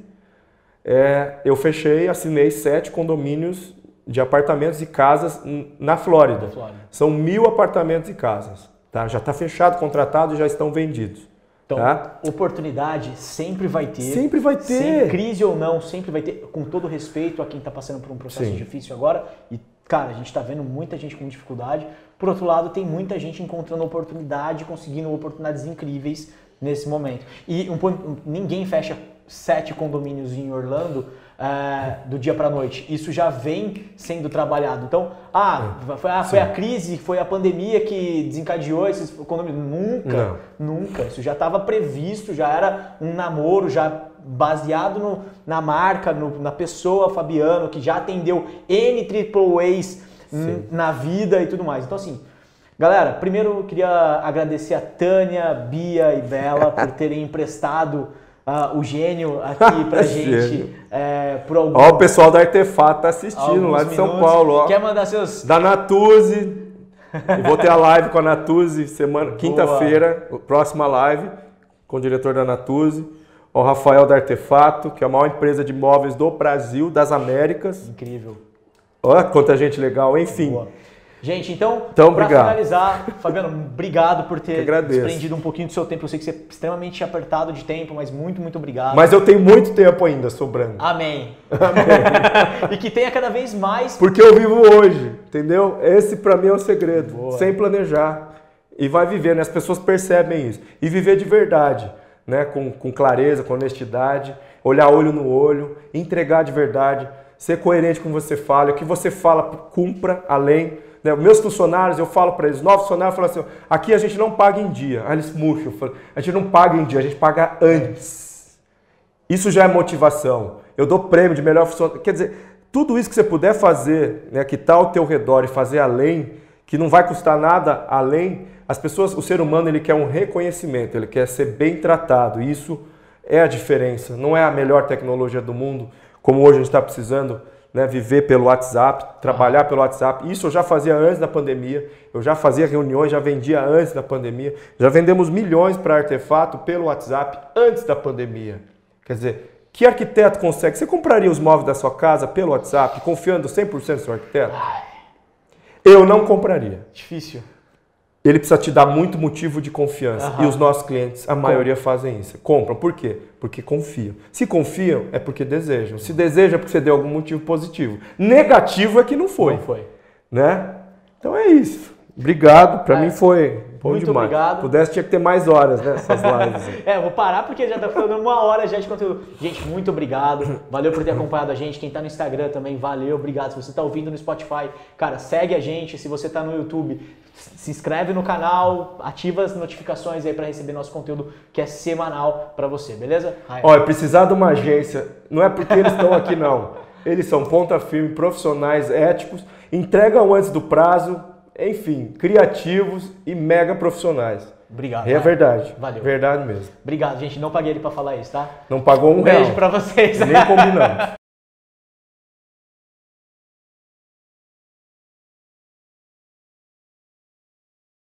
é, eu fechei, assinei sete condomínios de apartamentos e casas na Flórida. Na Flórida. São mil apartamentos e casas. Tá? Já está fechado, contratado e já estão vendidos. Então, tá? oportunidade sempre vai ter. Sempre vai ter. Sem crise ou não, sempre vai ter. Com todo respeito a quem está passando por um processo Sim. difícil agora. E, cara, a gente está vendo muita gente com dificuldade. Por outro lado, tem muita gente encontrando oportunidade, conseguindo oportunidades incríveis nesse momento. E um ponto- ninguém fecha sete condomínios em Orlando é, do dia para noite. Isso já vem sendo trabalhado. Então, ah, foi, ah, foi a crise, foi a pandemia que desencadeou esses condomínios. Nunca. Nunca. Isso já estava previsto, já era um namoro, já baseado no- na marca, no- na pessoa Fabiano, que já atendeu N triple n- na vida e tudo mais. Então, assim, galera, primeiro eu queria agradecer a Tânia, Bia e Bela por terem emprestado ah, o gênio aqui pra gente é, por algum Ó, o pessoal da Artefato tá assistindo lá de São minutos. Paulo. Ó. Quer mandar seus Da Natuzzi. Eu vou ter a live com a Natuzzi semana, quinta-feira, próxima live com o diretor da Natuzzi. O Rafael da Artefato, que é a maior empresa de móveis do Brasil, das Américas. incrível. Olha quanta gente legal, enfim. Boa. Gente, então, Então, obrigado. finalizar, Fabiano, obrigado por ter desprendido um pouquinho do seu tempo. Eu sei que você é extremamente apertado de tempo, mas muito, muito obrigado. Mas eu tenho muito tempo ainda sobrando. Amém. e que tenha cada vez mais. Porque eu vivo hoje, entendeu? Esse pra mim é o segredo. Boa. Sem planejar. E vai viver, né? As pessoas percebem isso. E viver de verdade, né? Com, com clareza, com honestidade, olhar olho no olho, entregar de verdade, ser coerente com o que você fala, o que você fala cumpra além. Né? Meus funcionários, eu falo para eles, novos funcionários, eu falo assim, aqui a gente não paga em dia. Aí eles murcham, falo, a gente não paga em dia, a gente paga antes. Isso já é motivação. Eu dou prêmio de melhor funcionário. Quer dizer, tudo isso que você puder fazer, né, que está ao teu redor e fazer além, que não vai custar nada além, as pessoas, o ser humano, ele quer um reconhecimento, ele quer ser bem tratado. E isso é a diferença. Não é a melhor tecnologia do mundo, como hoje a gente está precisando, né, viver pelo WhatsApp, trabalhar pelo WhatsApp. Isso eu já fazia antes da pandemia. Eu já fazia reuniões, já vendia antes da pandemia. Já vendemos milhões para artefato pelo WhatsApp antes da pandemia. Quer dizer, que arquiteto consegue? Você compraria os móveis da sua casa pelo WhatsApp, confiando 100% no seu arquiteto? Eu não compraria. Difícil. Ele precisa te dar muito motivo de confiança. Aham. E os nossos clientes, a maioria fazem isso. Compram. Por quê? Porque confiam. Se confiam, é porque desejam. Se desejam, é porque você deu algum motivo positivo. Negativo é que não foi. Não foi. Né? Então é isso. Obrigado. Para É. mim foi bom Muito demais. obrigado. Pudesse, tinha que ter mais horas, né? Essas lives. É, vou parar porque já tá falando uma hora já de conteúdo. Gente, muito obrigado. Valeu por ter acompanhado a gente. Quem tá no Instagram também, valeu, obrigado. Se você tá ouvindo no Spotify, cara, segue a gente. Se você tá no YouTube, se inscreve no canal, ativa as notificações aí pra receber nosso conteúdo que é semanal pra você, beleza? Olha, precisar de uma agência, não é porque eles estão aqui, não. Eles são ponta firme, profissionais, éticos, entregam antes do prazo, enfim, criativos e mega profissionais. Obrigado. É verdade. Valeu. Verdade mesmo. Obrigado, gente. Não paguei ele pra falar isso, tá? Não pagou um Um beijo real. pra vocês. Nem combinamos.